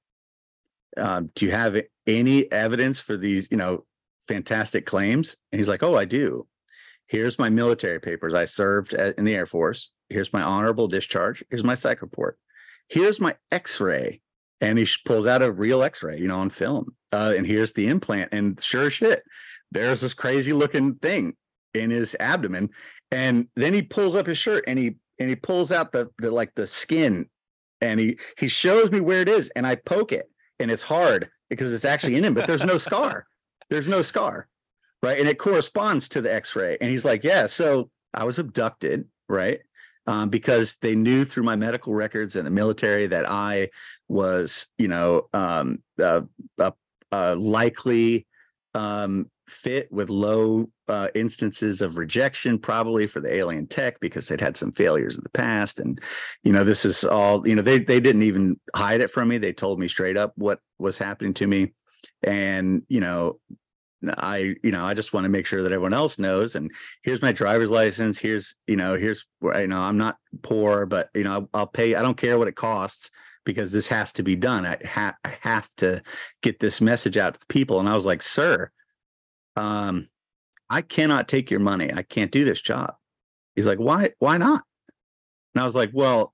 um, do you have any evidence for these, you know, fantastic claims? And he's like, oh, I do. Here's my military papers. I served in the Air Force. Here's my honorable discharge. Here's my psych report. Here's my X-ray. And he pulls out a real X-ray, you know, on film. Uh, and here's the implant. And sure shit, there's this crazy looking thing in his abdomen. And then he pulls up his shirt and he and he pulls out the the like the skin and he he shows me where it is and I poke it and it's hard because it's actually in him, but there's no scar. There's no scar. Right. And it corresponds to the x-ray. And he's like, Yeah, so I was abducted, right? Um, because they knew through my medical records and the military that I was, you know, um, likely um, fit with low uh, instances of rejection, probably for the alien tech because they'd had some failures in the past. And, you know, this is all, you know, they, they didn't even hide it from me. They told me straight up what was happening to me. And, you know, I, you know, I just want to make sure that everyone else knows. And here's my driver's license. Here's, you know, here's where, you know, I'm not poor, but, you know, I'll, pay, I don't care what it costs because this has to be done. I, ha- I have to get this message out to the people. And I was like, sir, um, I cannot take your money. I can't do this job. He's like, why, why not? And I was like, well,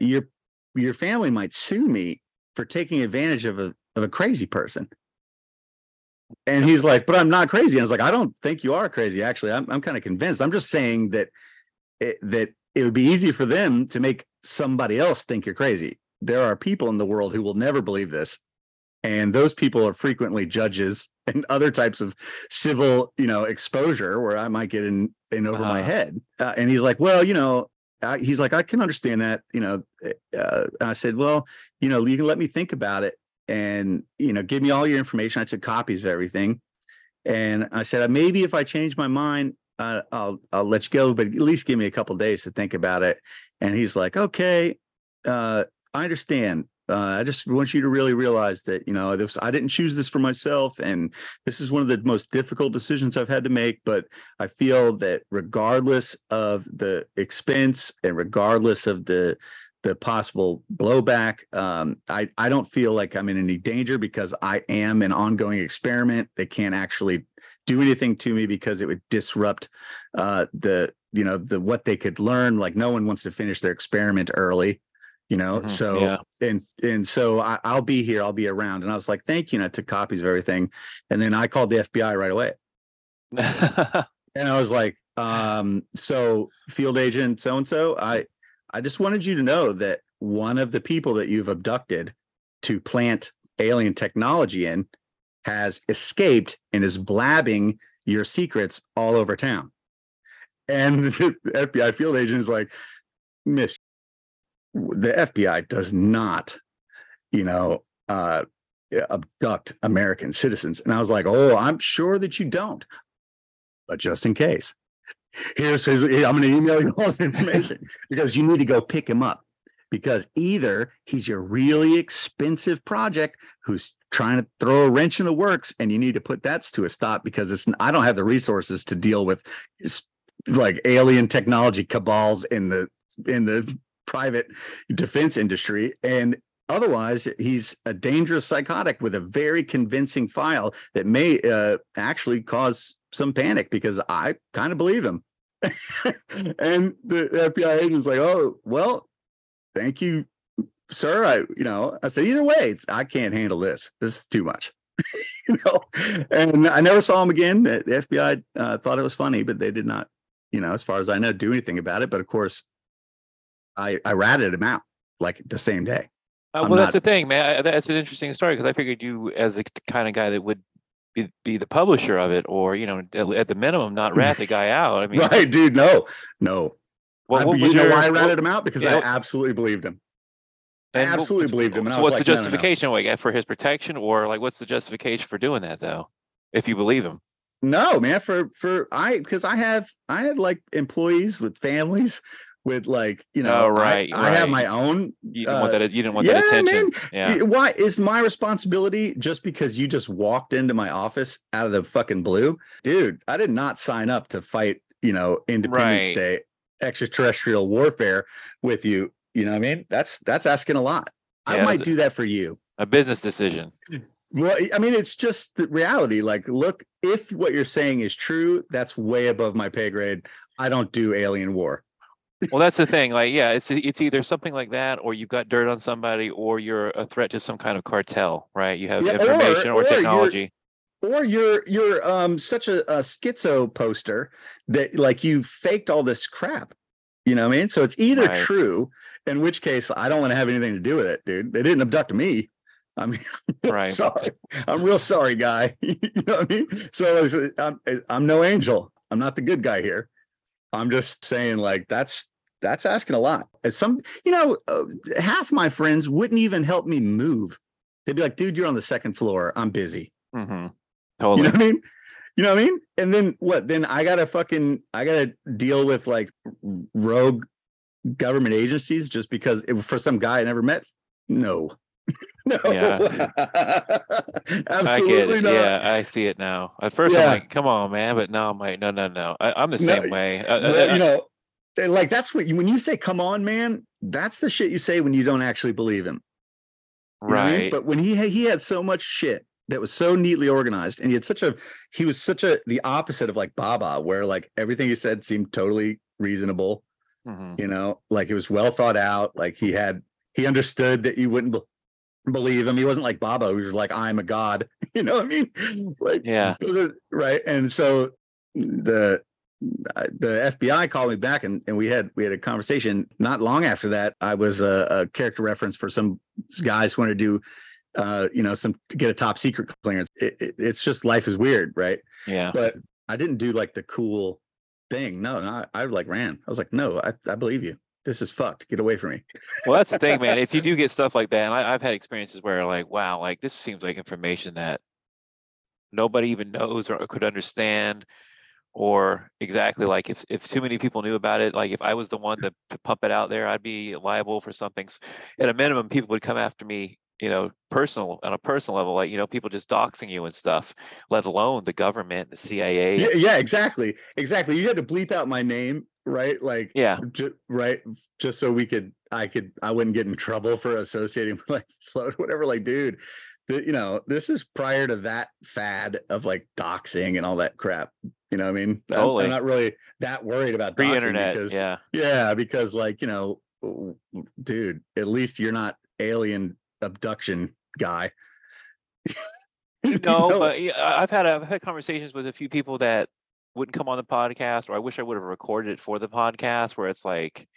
your your family might sue me for taking advantage of a of a crazy person. And he's like, but I'm not crazy. And I was like, I don't think you are crazy. Actually, I'm I'm kind of convinced. I'm just saying that it, that it would be easy for them to make somebody else think you're crazy. There are people in the world who will never believe this and those people are frequently judges and other types of civil you know exposure where i might get in in over uh-huh. my head uh, and he's like well you know I, he's like i can understand that you know eh, uh, i said well you know you can let me think about it and you know give me all your information. I took copies of everything. And i said maybe if i change my mind uh, i'll i'll let you go but at least give me a couple days to think about it. And he's like okay uh, i understand. Uh, I just want you to really realize that you know this, I didn't choose this for myself, and this is one of the most difficult decisions I've had to make. But I feel that regardless of the expense and regardless of the the possible blowback, um, I I don't feel like I'm in any danger because I am an ongoing experiment. They can't actually do anything to me because it would disrupt uh, the you know the what they could learn. Like no one wants to finish their experiment early you know mm-hmm. so yeah. and and so I, will be here i'll be around and i was like thank you and i took copies of everything and then i called the fbi right away and i was like um so field agent so and so i i just wanted you to know that one of the people that you've abducted to plant alien technology in has escaped and is blabbing your secrets all over town and the fbi field agent is like miss the FBI does not, you know, uh, abduct American citizens. And I was like, oh, I'm sure that you don't, but just in case, here's his, I'm going to email you all this information because you need to go pick him up because either he's your really expensive project who's trying to throw a wrench in the works and you need to put that to a stop because it's I don't have the resources to deal with like alien technology cabals in the in the private defense industry. And otherwise, he's a dangerous psychotic with a very convincing file that may uh, actually cause some panic because I kind of believe him. and the FBI agent's like, "Oh, well, thank you, sir." I, you know, I said, either way, I can't handle this. This is too much. you know, and I never saw him again. The, the FBI uh, thought it was funny, but they did not, you know, as far as I know, do anything about it. But of course, I I ratted him out like the same day. Uh, well, not, that's the thing, man. That's an interesting story because I figured you, as the kind of guy that would be, be the publisher of it, or you know, at the minimum, not rat the guy out. I mean, right, dude? No, no. What, what you know your, why I ratted what, him out? Because I know, absolutely believed him. I absolutely what, believed him. so, what's like, the justification? No, no, no. Like for his protection, or like what's the justification for doing that though? If you believe him. No, man. For for I because I have I had like employees with families with like you know Oh, right, I, I have my own You didn't want uh, that. You didn't want yeah, that attention. man. Yeah. Why is my responsibility just because you just walked into my office out of the fucking blue? Dude, I did not sign up to fight, you know, Independence Right. Day extraterrestrial warfare with you. You know what I mean? That's that's asking a lot. I might do that for you. A business decision. Well, I mean, it's just the reality. Like, look, if what you're saying is true, that's way above my pay grade. I don't do alien war. Well, that's the thing. Like, yeah, it's it's either something like that, or you've got dirt on somebody, or you're a threat to some kind of cartel, right? You have Yeah, or- information or, or you're- technology. or you're you're um such a, a schizo poster that like you faked all this crap you know what i mean so it's either Right. true in which case i don't want to have anything to do with it dude they didn't abduct me i mean I'm Right. sorry i'm real sorry guy you know what i mean so I'm, I'm no angel i'm not the good guy here i'm just saying like that's that's asking a lot as some you know uh, half my friends wouldn't even help me move they'd be like dude you're on the second floor i'm busy hmm you know what I mean? You know what I mean? And then what? Then I gotta fucking I gotta deal with like rogue government agencies just because it, for some guy I never met. No, no, Yeah. I get absolutely it. not. Yeah, I see it now. At first, I'm like, "Come on, man," but now I'm like, "No, no, no." I, I'm the No, same way. Uh, uh, you know, eh, like that's what you, when you say "come on, man." That's the shit you say when you don't actually believe him. You what I mean? right? But when he had, he had so much shit that was so neatly organized, and he had such a he was such a the opposite of like Baba, where like everything he said seemed totally reasonable. Mhm. You know, like it was well thought out. Like he had he understood that you wouldn't believe him. He wasn't like Baba, who was like I'm a god. You know what I mean? Like Yeah. right. And so the the FBI called me back and, and we had we had a conversation. Not long after that, I was a, a character reference for some guys who wanted to do uh, you know, some get a top secret clearance. It, it, it's just life is weird, right? Yeah. But I didn't do like the cool thing. No, no, I, I like ran. I was like, no, I, I believe you. This is fucked. Get away from me. Well, that's the thing, man. If you do get stuff like that, and I, I've had experiences where, like, wow, like this seems like information that nobody even knows or could understand, or exactly like if if too many people knew about it, like if I was the one to, to pump it out there, I'd be liable for something. At a minimum, people would come after me, you know, personal on a personal level, like you know, people just doxing you and stuff. Let alone the government, the CIA. Yeah, yeah, exactly. Exactly. You had to bleep out my name, right? Like Yeah. ju- right just so we could i could i wouldn't get in trouble for associating with like float whatever like dude the, you know this is prior to that fad of like doxing and all that crap you know what i mean I'm- Totally. I'm, not really that worried about Pre-internet. because Yeah. yeah because like you know dude at least you're not alien abduction guy You No, know? but yeah, I- I've had I've had conversations with a few people that wouldn't come on the podcast, or I wish I would have recorded it for the podcast, where it's like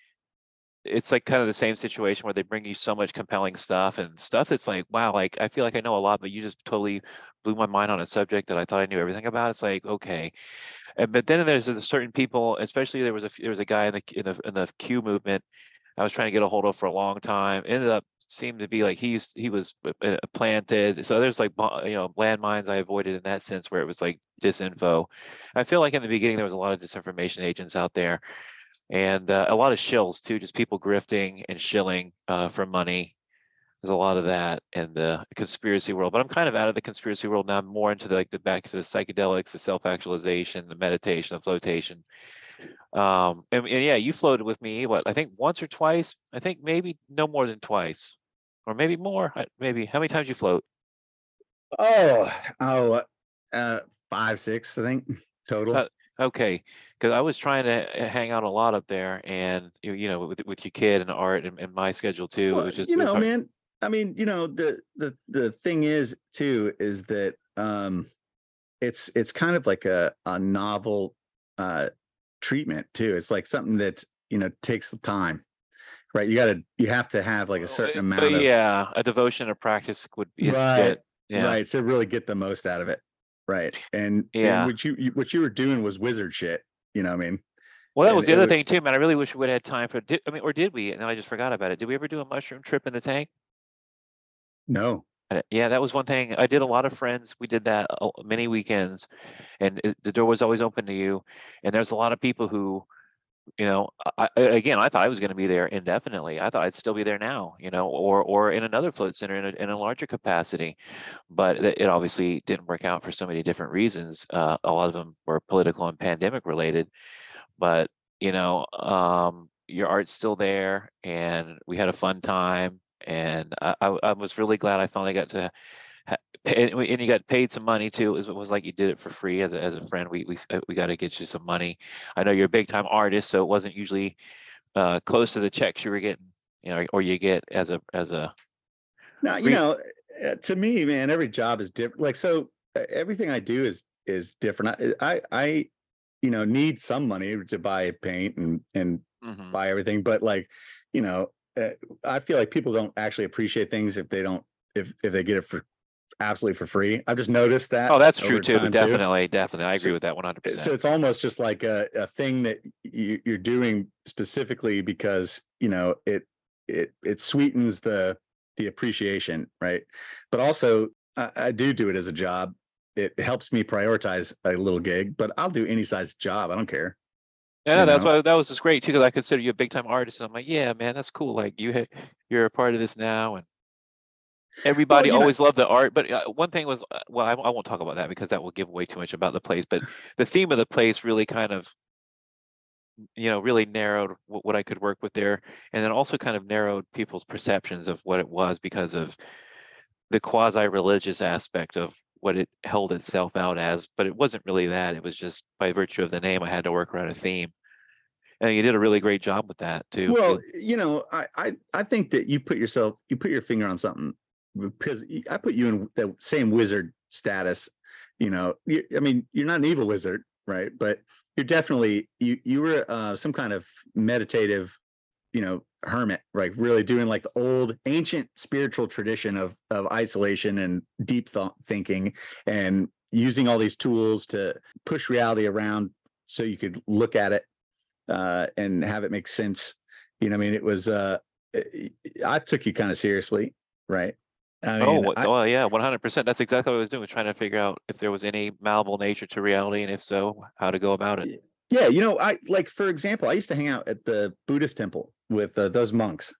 it's like kind of the same situation where they bring you so much compelling stuff and stuff that's like, wow, like I feel like I know a lot, but you just totally blew my mind on a subject that I thought I knew everything about. It's like, okay. And but then there's certain people, especially there was a there was a guy in the in the in the Q movement I was trying to get a hold of for a long time. Ended up seemed to be like he used, he was uh, uh, planted. So there's like you know landmines I avoided in that sense where it was like disinfo. I feel like in the beginning there was a lot of disinformation agents out there, and uh, a lot of shills too, just people grifting and shilling uh, for money. There's a lot of that in the conspiracy world, but I'm kind of out of the conspiracy world now. I'm more into the, like the back to the psychedelics, the self-actualization, the meditation, the flotation. Um, and, and yeah, you floated with me. What I think once or twice. I think maybe no more than twice, or maybe more. Maybe how many times you float? oh oh uh five six i think total Uh, Okay, because I was trying to uh, hang out a lot up there, and you, you know, with with your kid and art and, and my schedule too. Well, it was just you know, man. I mean, you know, the the the thing is too is that um it's it's kind of like a a novel uh treatment too. It's like something that, you know, takes the time. Right? You got to you have to have like a certain uh, amount but of yeah, a devotion or practice would be is Right, good. Yeah, right to really get the most out of it. Right. And, Yeah. and what you, you what you were doing was wizard shit, you know what I mean? Well, that and was the it other would- thing too, man. I really wish we would have had time for. Did, I mean, or did we? And then I just forgot about it. Did we ever do a mushroom trip in the tank? No. Uh, Yeah, that was one thing. I did a lot of friends. We did that a- many weekends, and it, the door was always open to you. And there's a lot of people who you know, I, again, I thought I was going to be there indefinitely. I thought I'd still be there now, you know, or or in another float center in a, in a larger capacity. But it, obviously didn't work out for so many different reasons. Uh, a lot of them were political and pandemic related. But you know, um, your art's still there, and we had a fun time. And I, I was really glad I finally got to. And and you got paid some money too. It was, it was like you did it for free as a, as a friend. We we uh, we got to get you some money. I know you're a big time artist, so it wasn't usually uh, close to the checks you were getting, you know, or you get as a as a. Now, you know, uh, to me, man, every job is different. Like, so uh, everything I do is is different. I, I, I, you know, need some money to buy paint and and Mhm. buy everything, but like, you know, I feel like people don't actually appreciate things if they don't if if they get it for absolutely for free. I've just noticed that. Oh, that's true too. Definitely, definitely, I agree So- with that one hundred Uh, So it's almost just like a, a thing that you, you're doing specifically because you know it it it sweetens the the appreciation, right? But also, I, I do do it as a job. It helps me prioritize a little gig, but I'll do any size job. I don't care. Yeah, that's know? why that was just great too, because I consider you a big time artist. And I'm like, yeah, man, that's cool. Like you, you're a part of this now, and everybody know- always loved the art. But uh, one thing was, uh, well, I, I won't talk about that because that will give away too much about the place. But the theme of the place really kind of, you know, really narrowed what, what I could work with there, and then also kind of narrowed people's perceptions of what it was because of the quasi religious aspect of what it held itself out as, but it wasn't really that. It was just by virtue of the name, I had to work around a theme. And you did a really great job with that too. Well, you know, I, I I think that you put yourself you put your finger on something because I put you in the same wizard status. You know, I mean, you're not an evil wizard, right? But you're definitely you you were uh, some kind of meditative, you know, hermit, like really doing like the old ancient spiritual tradition of of isolation and deep thought thinking and using all these tools to push reality around so you could look at it uh, and have it make sense. You know, I mean, it was. Uh, I took you kind of seriously, right? I oh, mean, what- I- oh, yeah, one hundred percent. That's exactly what I was doing, trying to figure out if there was any malleable nature to reality, and if so, how to go about it. yeah, you know, I like for example, I used to hang out at the Buddhist temple with uh, those monks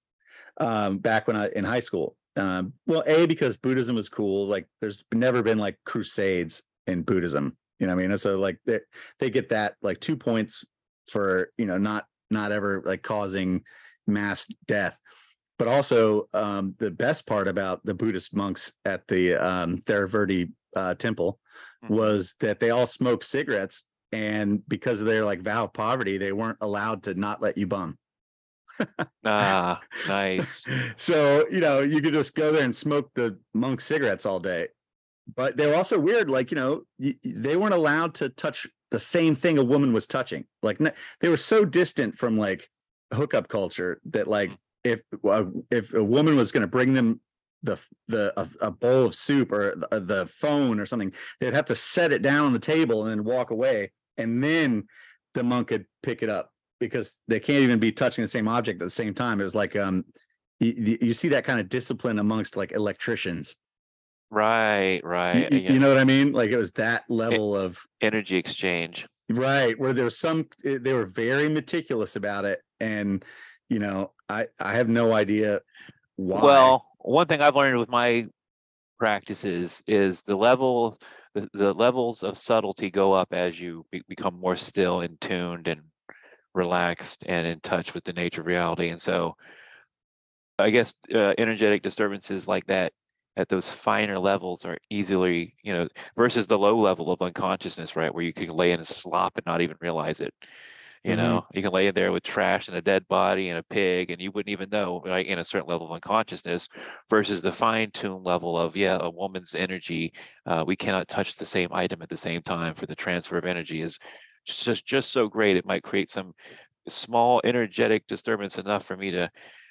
um, back when I in high school. Um, well, a because Buddhism was cool. Like, there's never been like crusades in Buddhism. You know, what I mean, so like they they get that like two points for you know not not ever like causing mass death. But also, um, the best part about the Buddhist monks at the um, uh, temple Mhm. was that they all smoked cigarettes, and because of their like vow of poverty, they weren't allowed to not let you bum. Ah, nice. so you know you could just go there and smoke the monk cigarettes all day but they were also weird like you know y- y- they weren't allowed to touch the same thing a woman was touching like n- they were so distant from like hookup culture that like Mm. If uh, if a woman was going to bring them the the a, a bowl of soup or the, the phone or something they'd have to set it down on the table and then walk away and then the monk could pick it up because they can't even be touching the same object at the same time. It was like um you, you see that kind of discipline amongst like electricians. Right, right. you- yeah. you know what I mean? Like it was that level of Energy exchange. right where there was some eh, they were very meticulous about it and you know I I have no idea why. Well, one thing I've learned with my practices is the level, the, the levels of subtlety go up as you be, become more still and tuned and relaxed and in touch with the nature of reality. And so, I guess uh, energetic disturbances like that at those finer levels are easily, you know, versus the low level of unconsciousness, right, where you can lay in a slop and not even realize it. You Mhm. know, you can lay in there with trash and a dead body and a pig, and you wouldn't even know, right, in a certain level of unconsciousness, versus the fine-tuned level of, yeah, a woman's energy. Uh, we cannot touch the same item at the same time for the transfer of energy is just just so great. It might create some small energetic disturbance enough for me to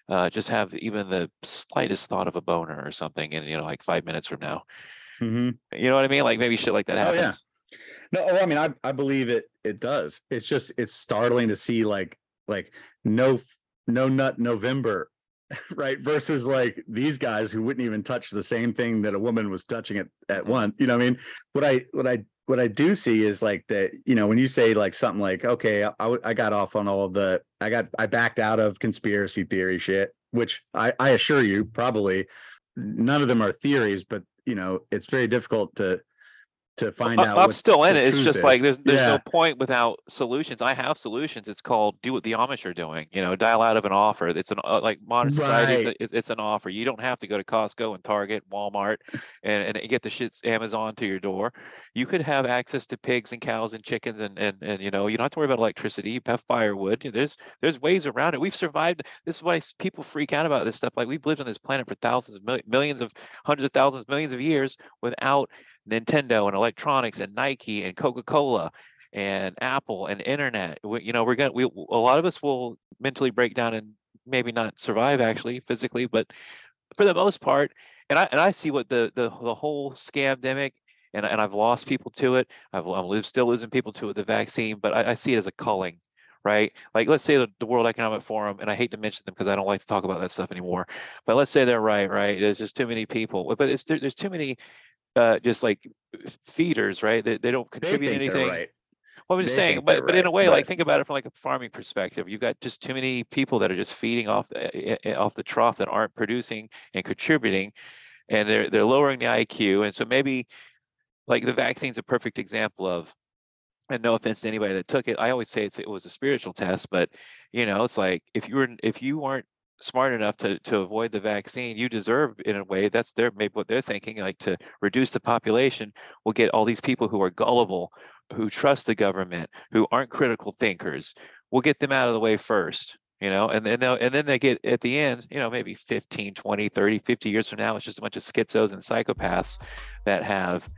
uh, just have even the slightest thought of a boner or something, and you know, like five minutes from now. Mhm. You know what I mean? Like maybe shit like that Oh, yeah. No, oh, I mean, I, I believe it. It does. It's just it's startling to see like like no no nut November, right? Versus like these guys who wouldn't even touch the same thing that a woman was touching at at Mhm. once. You know, what I mean, what I what I what I do see is like that, you know, when you say like something like, okay, I, I, I got off on all of the, I got, I backed out of conspiracy theory shit, which I, I assure you probably none of them are theories, but you know, it's very difficult to, to find out. I'm still in it. It's just is. like there's there's Yeah. no point without solutions. I have solutions. It's called do what the Amish are doing. You know, dial out of an offer. It's an uh, like modern society. It's, Right. it's, it's an offer. You don't have to go to Costco and Target, Walmart, and, and get the shits Amazon to your door. You could have access to pigs and cows and chickens and and and you know you don't have to worry about electricity. You have firewood. There's there's ways around it. We've survived. This is why people freak out about this stuff. Like we've lived on this planet for thousands millions of hundreds of thousands, millions of years without Nintendo and electronics and Nike and Coca-Cola and Apple and internet. We, you know, we're gonna we a lot of us will mentally break down and maybe not survive actually physically, but for the most part, and I and I see what the the the whole scamdemic and and I've lost people to it. I've I'm still losing people to it, the vaccine, but I, I see it as a culling. Right, like let's say the, the World Economic Forum, and I hate to mention them because I don't like to talk about that stuff anymore. But let's say they're right, right? There's just too many people, but there's too many uh, just like feeders, right? They, they don't contribute they're anything. right. Well, I'm just They saying, but they're but in a right, way, like think about it from like a farming perspective. You've got just too many people that are just feeding off the, eh, eh, off the trough that aren't producing and contributing, and they're they're lowering the IQ. And so maybe like the vaccine's a perfect example of. And no offense to anybody that took it, I always say it's it was a spiritual test, but you know, it's like if you were if you weren't smart enough to to avoid the vaccine, you deserve in a way that's their maybe what they're thinking, like to reduce the population, we'll get all these people who are gullible, who trust the government, who aren't critical thinkers. We'll get them out of the way first, you know, and then they'll, and then they get at the end, you know, maybe 15, 20, 30, 50 years from now, it's just a bunch of schizos and psychopaths that have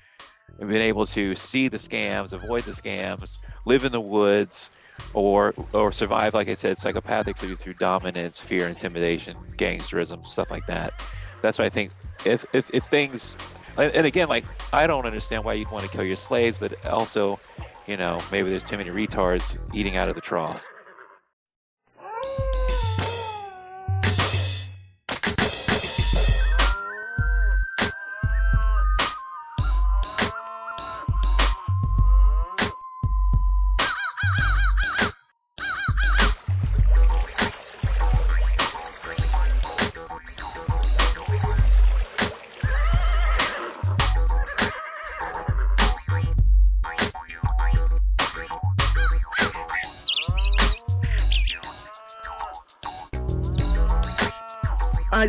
been able to see the scams, avoid the scams, live in the woods, or or survive, like I said, psychopathically through dominance, fear, intimidation, gangsterism, stuff like that. That's why I think if if, if things and and again, like I don't understand why you'd want to kill your slaves, but also, you know, maybe there's too many retards eating out of the trough.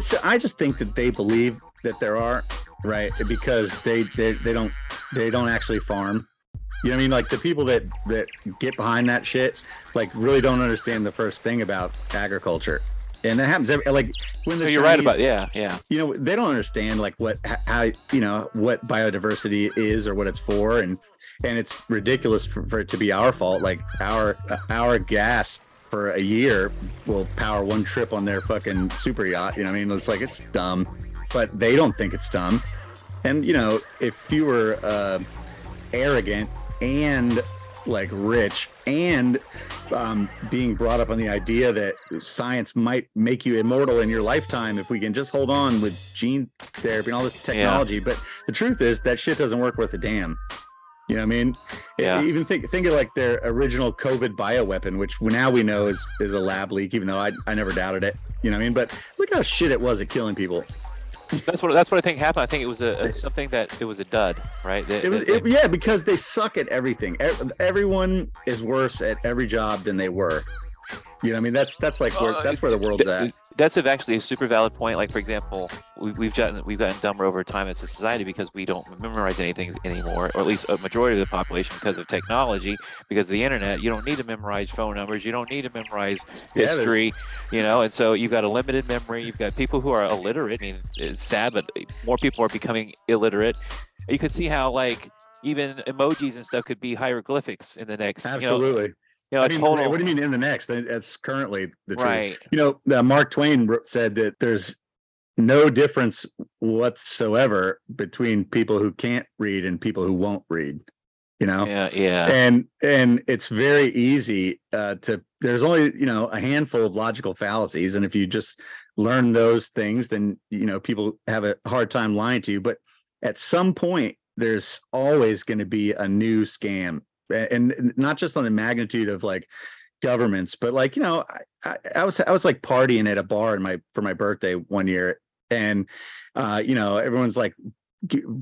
I, s- I just think that they believe that there are right because they they, they don't they don't actually farm. You know what i mean? Like the people that that get behind that shit like really don't understand the first thing about agriculture. And that happens every, like when the So you're right about yeah, yeah. you know they don't understand like what how you know what biodiversity is or what it's for. And and it's ridiculous for, for it to be our fault. Like our our gas for a year will power one trip on their fucking super yacht you know what i mean it's like it's dumb but they don't think it's dumb and you know if you were uh arrogant and like rich and um, being brought up on the idea that science might make you immortal in your lifetime if we can just hold on with gene therapy and all this technology. But the truth is that shit doesn't work worth a damn. You know what I mean? Yeah. Even think think of like their original COVID bioweapon, which now we know is is a lab leak, even though I, I never doubted it. You know what I mean? But look how shit it was at killing people. That's what that's what I think happened. I think it was a, a something that it was a dud, right? That- It was that- it, yeah, because they suck at everything. Everyone is worse at every job than they were. You know, I mean, that's that's like where Uh, that's where the world's at. That's actually a super valid point. Like for example, we, we've gotten we've gotten dumber over time as a society because we don't memorize anything anymore, or at least a majority of the population because of technology, because of the internet. You don't need to memorize phone numbers. You don't need to memorize Yeah, history. you know, and so you've got a limited memory. You've got people who are illiterate. I mean, it's sad, but more people are becoming illiterate. You can see how like even emojis and stuff could be hieroglyphics in the next. you know- Absolutely. You know, I mean, total. what do you mean in the next? That's currently the truth. Right. You know, Mark Twain said that there's no difference whatsoever between people who can't read and people who won't read. You know, Yeah. Yeah. and and it's very easy uh, to. There's only you know a handful of logical fallacies, and if you just learn those things, then you know people have a hard time lying to you. But at some point, there's always going to be a new scam and not just on the magnitude of like governments but like you know I, I, I was i was like partying at a bar in my for my birthday one year and uh you know everyone's like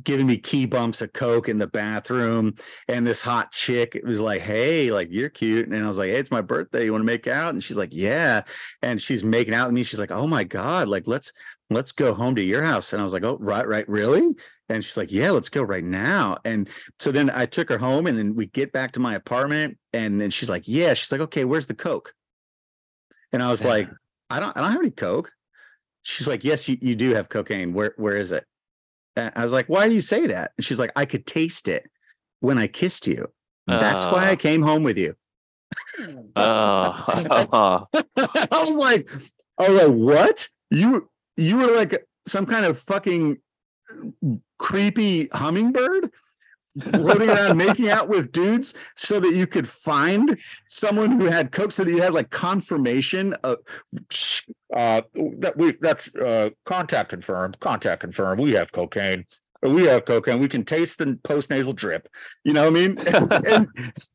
giving me key bumps of coke in the bathroom and this hot chick was like hey like you're cute and i was like hey it's my birthday you want to make out? And she's like yeah and she's making out with me she's like oh my god like let's let's go home to your house and i was like oh right right really and she's like yeah let's go right now. And so then i took her home and then we get back to my apartment and then she's like yeah. She's like okay where's the coke? And i was Yeah. like i don't i don't have any coke. She's like yes you, you do have cocaine. Where where is it? And i was like why do you say that? And she's like i could taste it when i kissed you. That's why i Oh. came home with you. Oh, I was like, I was like, what? You you were like some kind of fucking creepy hummingbird floating around making out with dudes so that you could find someone who had coke so that you had like confirmation of uh that we that's uh contact confirmed contact confirmed we have cocaine we have cocaine we can taste the post nasal drip you know what i mean and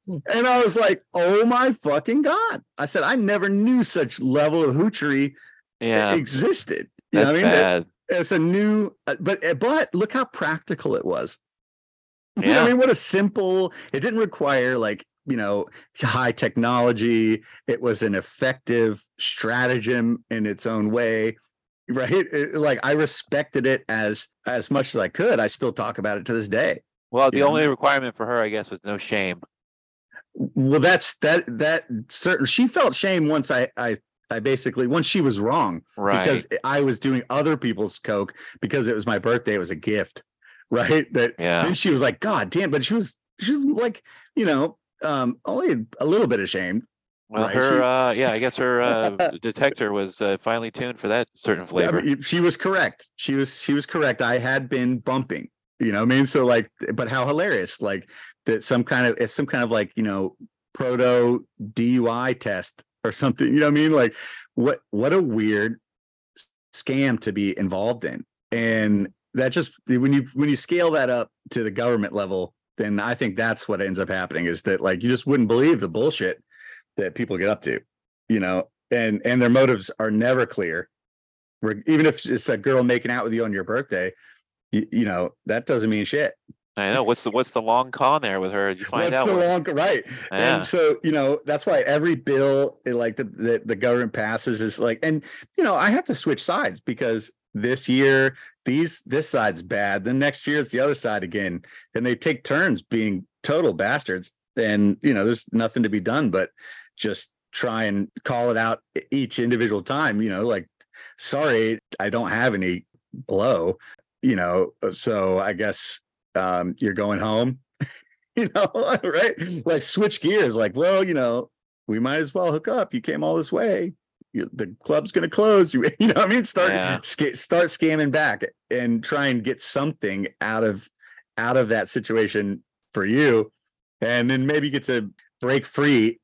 and I was like, "Oh my fucking god!" I said, "I never knew such level of hoochery yeah, existed." You that's know what I mean? That- bad. It's a new, uh, but uh, but look how practical it was. You know Yeah. I mean, what a simple. It didn't require like you know high technology. It was an effective stratagem in its own way. Right, It- like I respected it as as much as I could. I still talk about it to this day. Well, the you know? only requirement for her, I guess, was no shame. well that's that that certain she felt shame once i i i basically once she was wrong Right. because i was doing other people's coke because it was my birthday it was a gift right that yeah. then she was like god damn but she was she was like you know um only a little bit ashamed Well, right, her, she- uh, yeah, I guess her uh, detector was uh, finely tuned for that certain flavor. mean, she was correct she was she was correct i had been bumping you know what i mean so like but how hilarious like that some kind of it's some kind of like you know proto dui test or something you know what i mean? Like what what a weird scam to be involved in. And that just when you when you scale that up to the government level then i think that's what ends up happening is that like you just wouldn't believe the bullshit that people get up to you know? And and their motives are never clear. Even if it's a girl making out with you on your birthday you, you know that doesn't mean shit I know. What's the what's the long con there with her? You find What's out? the what- long right Yeah. and so you know that's why every bill eh, like that the, the government passes is like and you know i have to switch sides because this year these this side's bad then next year it's the other side again and they take turns being total bastards and you know there's nothing to be done but just try and call it out each individual time you know like sorry i don't have any blow you know so i guess um you're going home you know, right? Like switch gears, like, well, you know, we might as well hook up. You came all this way. You, the club's going to close. You, you know, what I mean, start Yeah. sca- start scamming back and try and get something out of out of that situation for you, and then maybe get to break free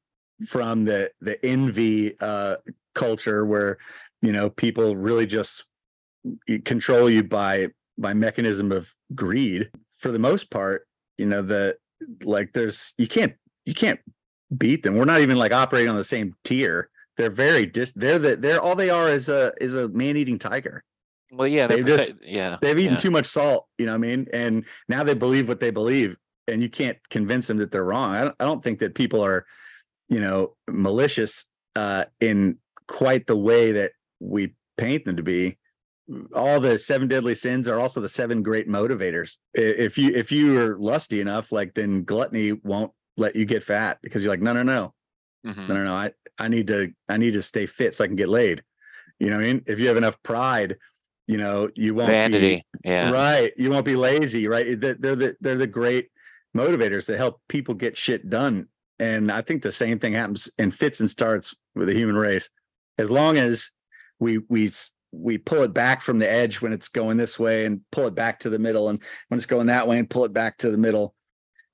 from the the envy uh, culture where you know people really just control you by by mechanism of greed for the most part you know the like there's you can't you can't beat them. We're not even like operating on the same tier. They're very dis they're the they're all they are is a is a man-eating tiger. Well, yeah, They've just- yeah. they've eaten yeah. too much salt you know what i mean? And now they believe what they believe and you can't convince them that they're wrong. I don't, I don't think that people are you know malicious uh in quite the way that we paint them to be all the seven deadly sins are also the seven great motivators if you if you are lusty enough like then gluttony won't let you get fat because you're like no no no Mhm. no no no i i need to i need to stay fit so i can get laid you know what i mean if you have enough pride you know you won't be Vanity. Yeah. Right. You won't be lazy, right? They're the they're the great motivators that help people get shit done. And I think the same thing happens in fits and starts with the human race. As long as we we we pull it back from the edge when it's going this way and pull it back to the middle and when it's going that way and pull it back to the middle.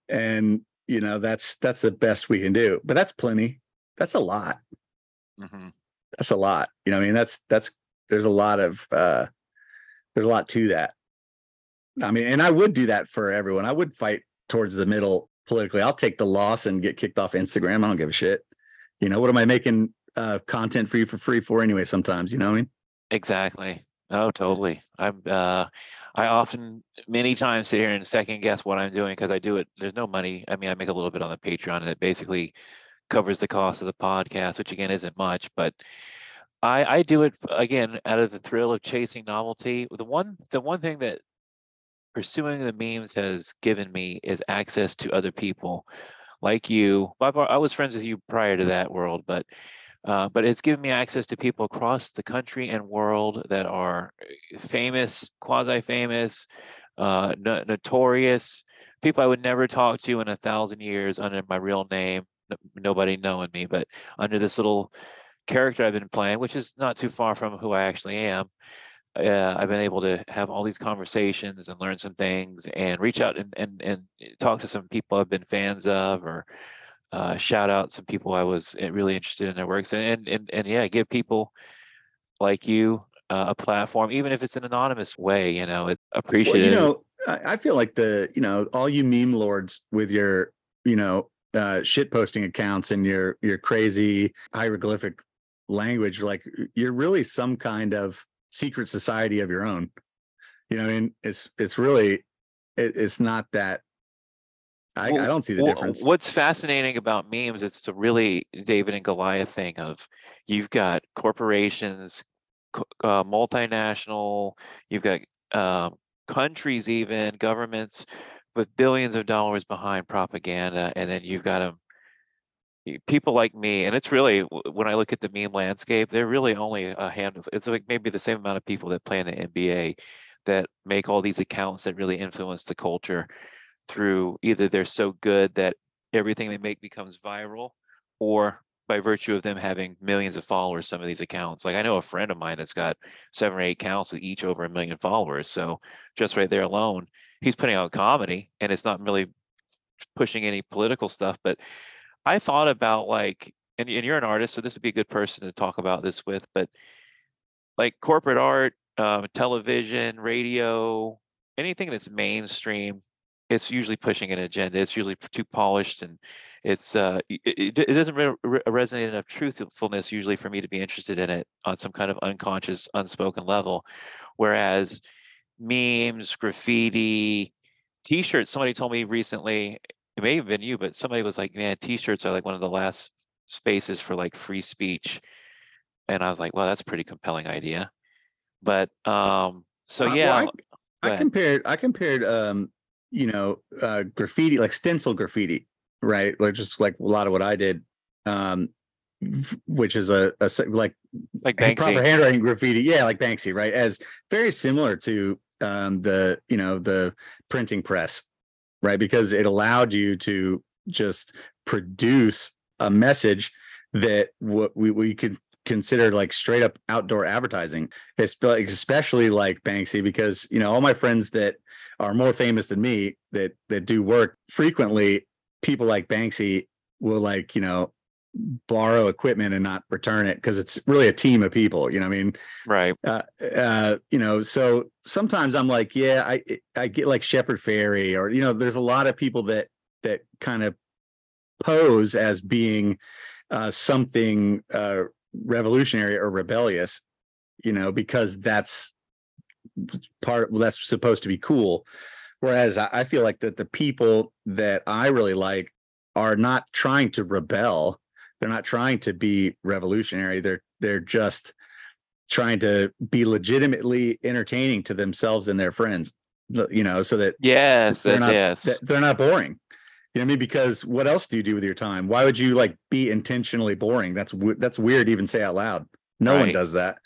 And you know, that's that's the best we can do. But that's plenty. That's a lot. Mhm. That's a lot. You know, I mean, that's that's there's a lot of uh there's a lot to that I mean, and I would do that for everyone. I would fight towards the middle politically. I'll take the loss and get kicked off Instagram. I don't give a shit. You know, what am I making uh, content for you for free for anyway? Sometimes, you know what I mean? Exactly. Oh, totally. I'm uh I often many times sit here and second guess what I'm doing because I do it. There's no money. I mean, I make a little bit on the Patreon and it basically covers the cost of the podcast, which again isn't much, but I I do it again out of the thrill of chasing novelty. The one the one thing that pursuing the memes has given me is access to other people like you. I was friends with you prior to that world, but uh, but it's given me access to people across the country and world that are uh, famous, quasi-famous, uh, no- notorious people I would never talk to in a thousand years under my real name, nobody knowing me, but under this little character I've been playing, which is not too far from who I actually am. Uh, I've been able to have all these conversations and learn some things and reach out and, and, and talk to some people I've been fans of or uh, shout out some people I was uh, really interested in their works and and and, yeah, give people like you uh, a platform, even if it's an anonymous way. You know, it Well, appreciated. you know, I, I feel like the, you know, all you meme lords with your, you know, uh, shit posting accounts and your your crazy hieroglyphic language, like you're really some kind of secret society of your own. You know, I mean, it's it's really, it, it's not that. I, I don't see the Wha- difference. What's fascinating about memes? It's a really David and Goliath thing of you've got corporations, co- uh, multinational, you've got um, countries, even governments with billions of dollars behind propaganda, and then you've got them. People like me, and it's really when I look at the meme landscape, they're really only a handful. It's like maybe the same amount of people that play in the NBA that make all these accounts that really influence the culture through either they're so good that everything they make becomes viral or by virtue of them having millions of followers some of these accounts. Like i know a friend of mine that's got seven or eight accounts with each over a million followers so just right there alone he's putting out comedy and it's not really pushing any political stuff but i thought about like and, and you're an artist so this would be a good person to talk about this with but like corporate art um, television radio anything that's mainstream it's usually pushing an agenda. It's usually too polished, and it's uh, it, it, doesn't re- re- resonate enough truthfulness usually for me to be interested in it on some kind of unconscious, unspoken level. Whereas memes, graffiti, t-shirts. Somebody told me recently, it may have been you, but somebody was like, "Man, t-shirts are like one of the last spaces for like free speech," and I was like, "Well, that's a pretty compelling idea." But um, so Uh, well, yeah, I- I compared I compared um you know uh graffiti like stencil graffiti right? Like just like a lot of what I did um which is a, a like like hand- proper handwriting graffiti yeah like Banksy right? As very similar to um the you know the printing press right? Because it allowed you to just produce a message that what we, we could consider like straight up outdoor advertising especially like banksy because you know all my friends that are more famous than me that that do work frequently people like banksy will like you know borrow equipment and not return it because it's really a team of people you know what i mean Right. uh, uh, you know, so sometimes I'm like, yeah, I I get like Shepard Fairey, or you know, there's a lot of people that that kind of pose as being uh, something uh, revolutionary or rebellious, you know, because that's part. Well, that's supposed to be cool. Whereas I, I feel like that the people that I really like are not trying to rebel. They're not trying to be revolutionary. They're they're just trying to be legitimately entertaining to themselves and their friends you know so that Yes. They're That, not- yes. that they're not boring you know what i mean because what else do you do with your time why would you like be intentionally boring that's that's weird to even say out loud no one does that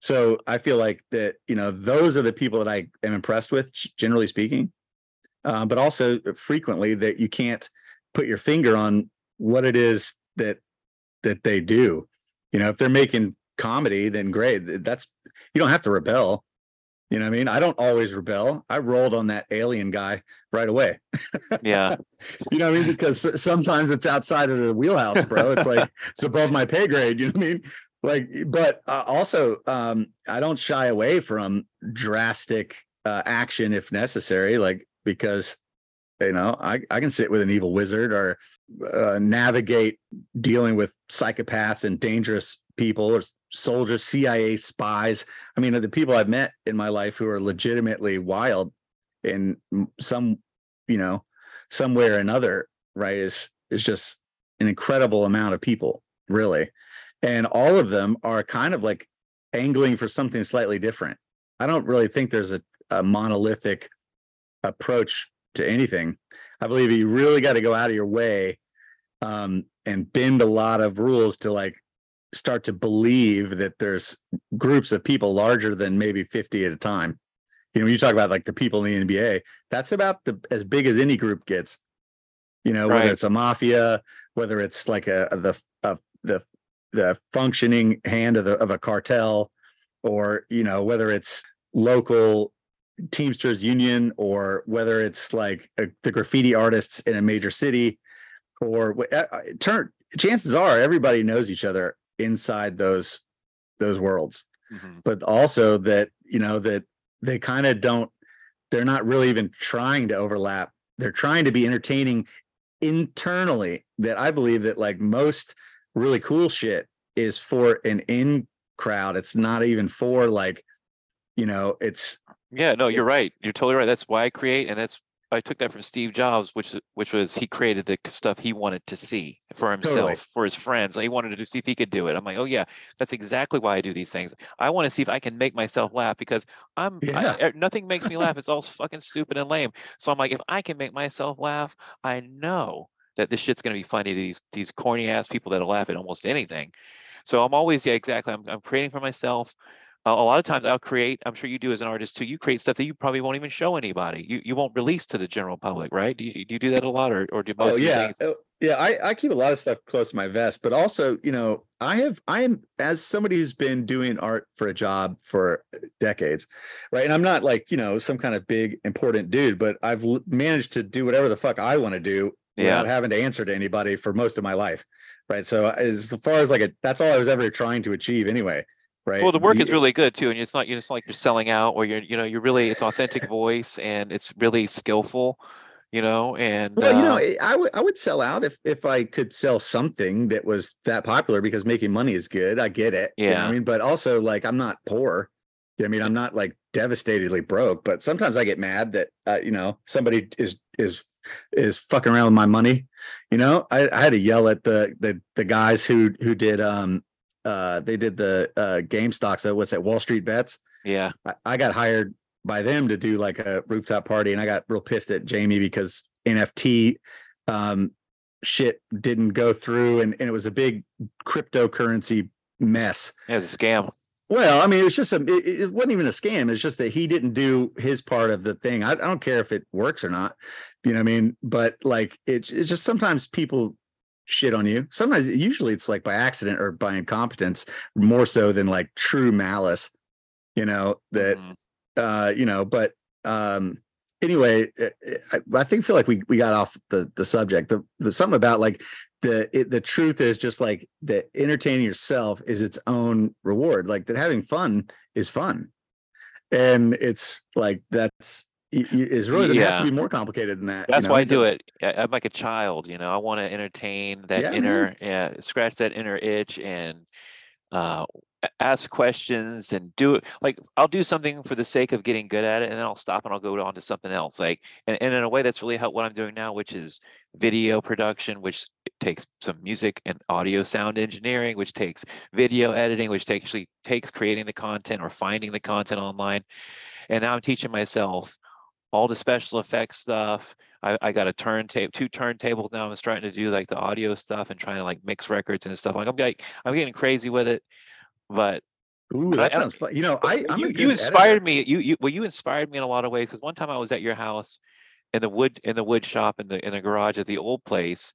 so i feel like that you know those are the people that i am impressed with generally speaking. Uh, but also frequently that you can't put your finger on what it is that that they do. You know if they're making comedy then great that's you don't have to rebel. You know what i mean? I don't always rebel. I rolled on that alien guy right away. Yeah. you know what i mean? Because sometimes it's outside of the wheelhouse bro. It's like it's above my pay grade you know what i mean like but uh, also um i don't shy away from drastic uh, action if necessary, like because you know I I can sit with an evil wizard or uh, navigate dealing with psychopaths and dangerous people or soldiers, CIA spies. I mean, the people I've met in my life who are legitimately wild in some, you know, some way or another, right? Is is just an incredible amount of people, really. And all of them are kind of like angling for something slightly different. I don't really think there's a, a monolithic approach to anything. I believe you really got to go out of your way um, and bend a lot of rules to like start to believe that there's groups of people larger than maybe 50 at a time. You know, when you talk about like the people in the NBA, that's about the as big as any group gets. You know, Right. whether it's a mafia, whether it's like a, a the a, the the functioning hand of the of a cartel, or you know whether it's local Teamsters union or whether it's like a, the graffiti artists in a major city, or uh, uh, turn chances are everybody knows each other inside those those worlds Mhm. but also that you know that they kind of don't they're not really even trying to overlap they're trying to be entertaining internally that i believe that like most really cool shit is for an in crowd it's not even for like you know it's Yeah, no, you're right. You're totally right. That's why I create, and that's I took that from Steve Jobs, which which was he created the stuff he wanted to see for himself, Totally. for his friends. He wanted to see if he could do it. I'm like, oh yeah, that's exactly why I do these things. I want to see if I can make myself laugh because I'm Yeah. eh, nothing makes me laugh. It's all fucking stupid and lame. So I'm like, if I can make myself laugh, I know that this shit's gonna be funny to these these corny ass people that'll laugh at almost anything. So I'm always yeah, exactly. I'm I'm creating for myself. A a lot of times I'll create, I'm sure you do as an artist too, you create stuff that you probably won't even show anybody. You you won't release to the general public, right? Do you, do you do that a lot or, or do oh, most oh yeah things? Oh, yeah I, I keep a lot of stuff close to my vest but also you know i have i am as somebody who's been doing art for a job for decades right and i'm not like you know some kind of big important dude but i've managed to do whatever the fuck i want to do Yeah. without having to answer to anybody for most of my life right so as far as like a that's all i was ever trying to achieve anyway right Well, the work is really good too. And it's not, it's not like you're selling out or you're, you know, you're really, it's authentic voice and it's really skillful, you know, and Well, you know, uh, I- would I would sell out if if I could sell something that was that popular because making money is good. I get it. you know Yeah. I mean, but also like I'm not poor. You know I mean, I'm not like devastatedly broke, but sometimes I get mad that uh, you know somebody is is is fucking around with my money. You know, I, I had to yell at the the the guys who who did um uh they did the uh game stocks. So what's that? Wall Street bets. yeah, I, I got hired by them to do like a rooftop party and I got real pissed at Jamie because NFT um shit didn't go through and, and it was a big cryptocurrency mess. yeah, it's a scam. Well, I mean, it was just a it, it wasn't even a scam. It's just that he didn't do his part of the thing. I, I don't care if it works or not. You know what I mean? But like it, it's just sometimes people shit on you. Sometimes usually it's like by accident or by incompetence, more so than like true malice. You know, that Mhm. uh you know but um anyway eh, eh, i, I think feel like we we got off the the subject the, the something about like the it, the truth is just like that entertaining yourself is its own reward like that having fun is fun and it's like that's it's really doesn't have Yeah. to be more complicated than that you That's know? why I do it. I'm like a child, you know. I want to entertain that Yeah, inner, yeah, scratch that inner itch and uh, ask questions and do it. Like I'll do something for the sake of getting good at it, and then I'll stop and I'll go on to something else. Like, and, and in a way, that's really helped what I'm doing now, which is video production, which takes some music and audio sound engineering, which takes video editing, which takes actually takes creating the content or finding the content online. And now I'm teaching myself all the special effects stuff. I, I got a turntable, two turntables now. I'm starting to do like the audio stuff and trying to like mix records and stuff. Like I'm like I'm getting crazy with it, but Ooh, that I- sounds fun you know i i'm a you, good you editor. inspired me. You you well you inspired me in a lot of ways because one time I was at your house in the wood in the wood shop in the in the garage at the old place.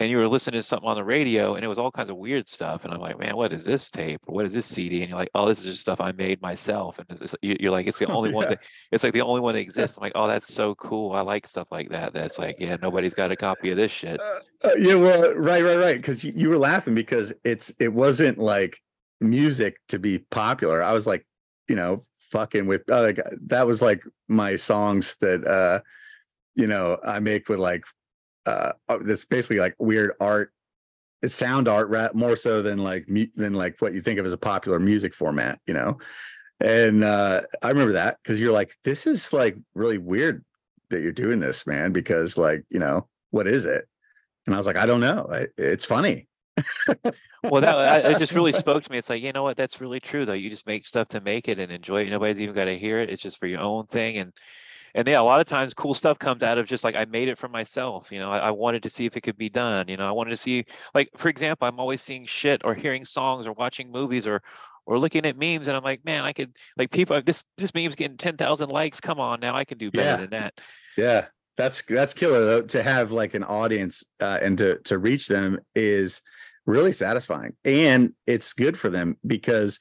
And you were listening to something on the radio, and it was all kinds of weird stuff. And I'm like, man, what is this tape? What is this CD? And you're like, oh, this is just stuff I made myself. And it's, it's- you- you're like, it's the only one that it's like the only one that exists. I'm like, oh, that's so cool. I like stuff like that. That's like, yeah, nobody's got a copy of this shit. Uh, yeah, well, right, right, right. Because you, you were laughing because it's it wasn't like music to be popular. I was like, you know, fucking with uh, like that was like my songs that uh you know I make with like uh uh, that's basically like weird art. It's sound art more so than like than like what you think of as a popular music format, you know. And uh I remember that because you're like, this is like really weird that you're doing this, man, because like, you know, what is it? And I was like, I don't know. I, it's funny. well that I, it just really spoke to me it's like you know what that's really true though you just make stuff to make it and enjoy it nobody's even got to hear it it's just for your own thing and and yeah a lot of times cool stuff comes out of just like i made it for myself you know I, I wanted to see if it could be done you know i wanted to see like for example i'm always seeing shit or hearing songs or watching movies or or looking at memes and i'm like man i could like people this this meme's getting 10,000 likes come on now i can do better Yeah. than that Yeah, that's that's killer though. To have like an audience uh, and to to reach them is really satisfying, and it's good for them because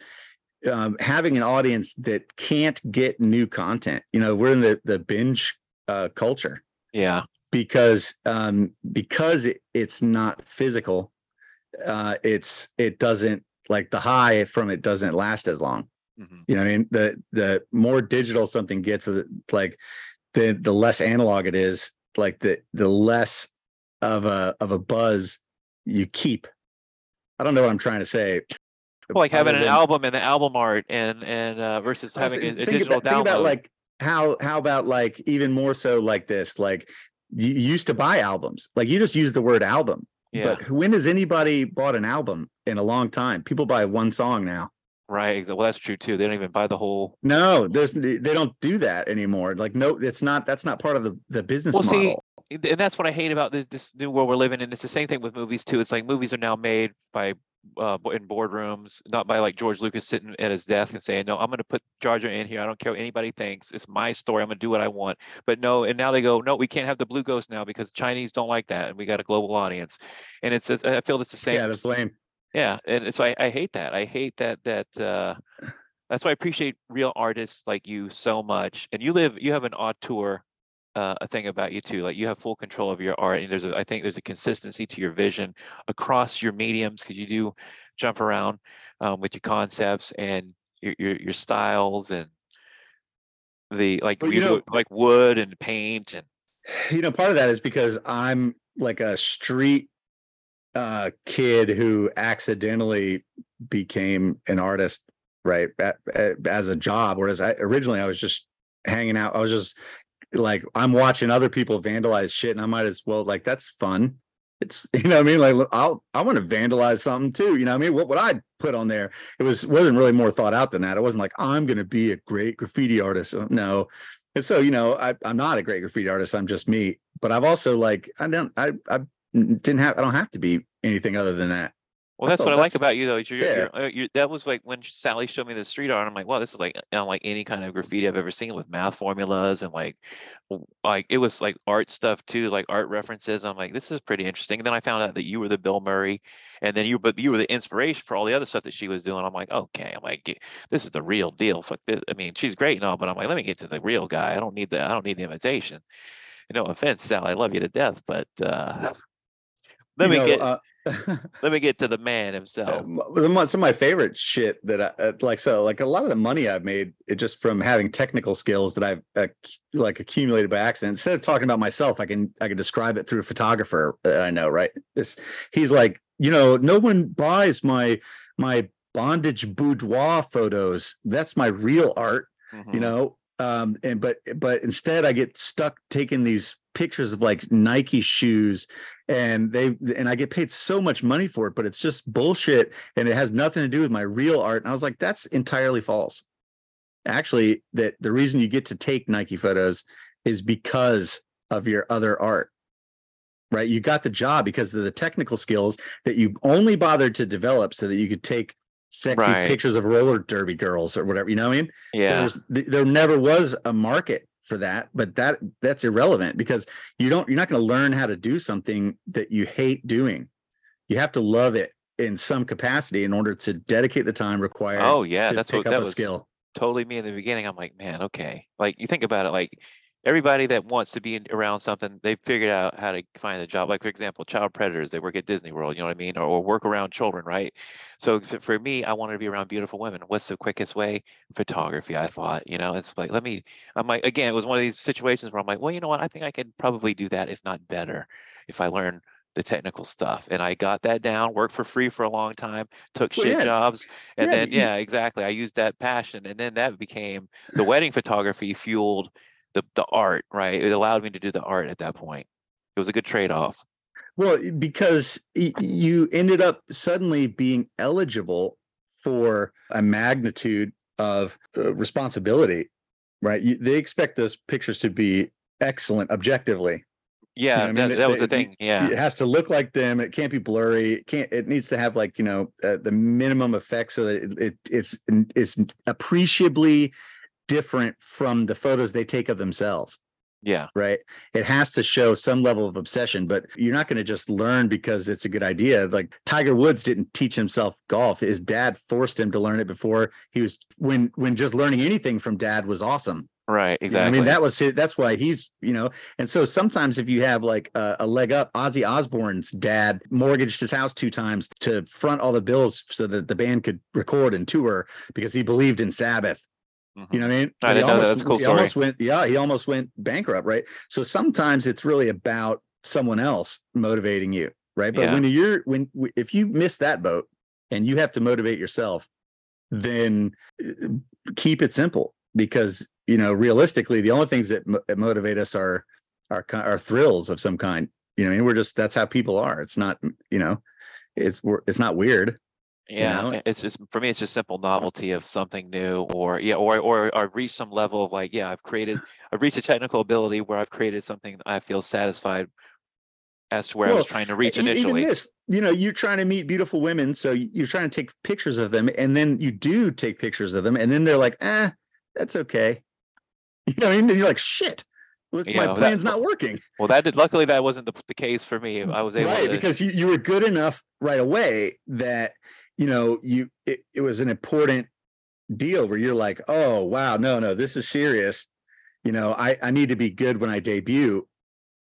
um, having an audience that can't get new content. You know, we're in the the binge uh, culture yeah because um, because it, it's not physical. Uh, it's it doesn't like the high from it doesn't last as long. mhm. You know, what I mean, the the more digital something gets, uh, like the the less analog it is, like the the less of a of a buzz you keep. I don't know what I'm trying to say. Like having an album and the album art and and uh versus having a, a digital about, download about like how how about like even more so like this, like you used to buy albums, like you just use the word album. yeah But when has anybody bought an album in a long time? People buy one song now. right exactly well that's true too they don't even buy the whole No, there's they don't do that anymore. Like no, it's not that's not part of the the business Well, model. and and that's what I hate about this new world we're living in. It's the same thing with movies too. It's like movies are now made by uh in boardrooms, not by like George Lucas sitting at his desk and saying, "No, I'm going to put Jar Jar in here. I don't care what anybody thinks. It's my story. I'm going to do what I want." But no, and now they go, "No, we can't have the Blue Ghost now because Chinese don't like that, and we got a global audience." And it's it's- I feel it's the same. Yeah, that's lame. Yeah, and so I, I hate that. I hate that that uh that's why I appreciate real artists like you so much. And you live you have an auteur uh, a thing about you too. Like you have full control of your art and there's a I think there's a consistency to your vision across your mediums because you do jump around um, with your concepts and your, your your styles and the like Well, you know- like wood and paint and You know, part of that is because I'm like a street uh kid who accidentally became an artist, right? a- a- As a job. Whereas I originally I was just hanging out. I was just like I'm watching other people vandalize shit, and I might as well like that's fun. It's you know I mean. Like I'll I want to vandalize something too. You know I mean. What would I put on there? It was wasn't really more thought out than that. It wasn't like I'm going to be a great graffiti artist. Uh, No, and so you know I I'm not a great graffiti artist. I'm just me. But I've also like I don't I I didn't have I don't have to be anything other than that. Well, That's that's what I like about you, though. You're, yeah. you're, uh, you're, that was like when Sally showed me the street art. I'm like, wow, this is like unlike any kind of graffiti I've ever seen with math formulas and like, like it was like art stuff too, like art references. I'm like, this is pretty interesting. And then I found out that you were the Bill Murray, and then you, but you were the inspiration for all the other stuff that she was doing. I'm like, okay, I'm like, this is the real deal. Fuck this. I mean, she's great and all, but I'm like, let me get to the real guy. I don't need the, I don't need the invitation. No offense, Sally, I love you to death, but uh, let You me know, get, uh, let me get to the man himself. Um, some of my favorite shit that I uh, like so like a lot of the money I've made it just from having technical skills that I've uh, like accumulated by accident. Instead of talking about myself, I can I can describe it through a photographer that I know. Right? This he's like you know no one buys my my bondage boudoir photos. That's my real art you Mhm. know um and but but instead i get stuck taking these pictures of like nike shoes and they and i get paid so much money for it but it's just bullshit and it has nothing to do with my real art and i was like that's entirely false actually that the reason you get to take nike photos is because of your other art right you got the job because of the technical skills that you only bothered to develop so that you could take sexy Right. pictures of roller derby girls or whatever you know what i mean Yeah. there's th- there never was a market for that but that that's irrelevant because you don't you're not going to learn how to do something that you hate doing you have to love it in some capacity in order to dedicate the time required Oh yeah, to that's pick what up that a was skill totally me in the beginning. I'm like, man, okay. Like you think about it, like everybody that wants to be in, around something, they figured out how to find a job. Like for example, child predators, they work at Disney World, you know what I mean, or, or work around children, right? So for me, I wanted to be around beautiful women. What's the quickest way? Photography. I thought, you know, it's like let me. I'm like again, it was one of these situations where I'm like, well, you know what? I think I could probably do that, if not better, if I learn the technical stuff. And I got that down, worked for free for a long time, took Well, shit yeah, jobs, and yeah, then yeah, exactly. I used that passion, and then that became the wedding photography fueled the the art, right? It allowed me to do the art at that point. It was a good trade off. Well, because you ended up suddenly being eligible for a magnitude of uh, responsibility, right? You, they expect those pictures to be excellent objectively. Yeah, I mean? that, It- was the it- thing. Yeah, It has to look like them. It can't be blurry. It can't. It needs to have like you know uh, the minimum effect so that it, it it's it's appreciably different from the photos they take of themselves yeah, right? It has to show some level of obsession, but you're not going to just learn because it's a good idea. Like Tiger Woods didn't teach himself golf. His dad forced him to learn it before he was when when just learning anything from dad was awesome. right, You know, exactly. I mean, that was his, that's why he's, you know, and so sometimes if you have like a, a leg up, Ozzy Osbourne's dad mortgaged his house two times to front all the bills so that the band could record and tour because he believed in Sabbath. You Mhm. know what I mean? I didn't know that. That's a cool he story. Almost went, yeah, he almost went bankrupt, right? So sometimes it's really about someone else motivating you, right? But Yeah. when you're when if you miss that boat and you have to motivate yourself, then uh, keep it simple because you know realistically the only things that, mo- that motivate us are are are thrills of some kind. You know, I mean, we're just that's how people are. It's not you know, it's we're, it's not weird. Yeah, know? it's just for me, it's just simple novelty of something new, or yeah, or or I've reached some level of like, yeah, I've created, I've reached a technical ability where I've created something that I feel satisfied as to where I was trying to reach E- even initially. this, you know, you're trying to meet beautiful women, so you're trying to take pictures of them, and then you do take pictures of them, and then they're like, "eh, that's okay," you know, and you're like, "Shit, You my know, that- plan's not working." Well, that did, luckily that wasn't the, the case for me. I was able right to, because you, you were good enough right away that you know you it, it was an important deal where you're like oh wow no no this is serious. You know i i need to be good when i debut.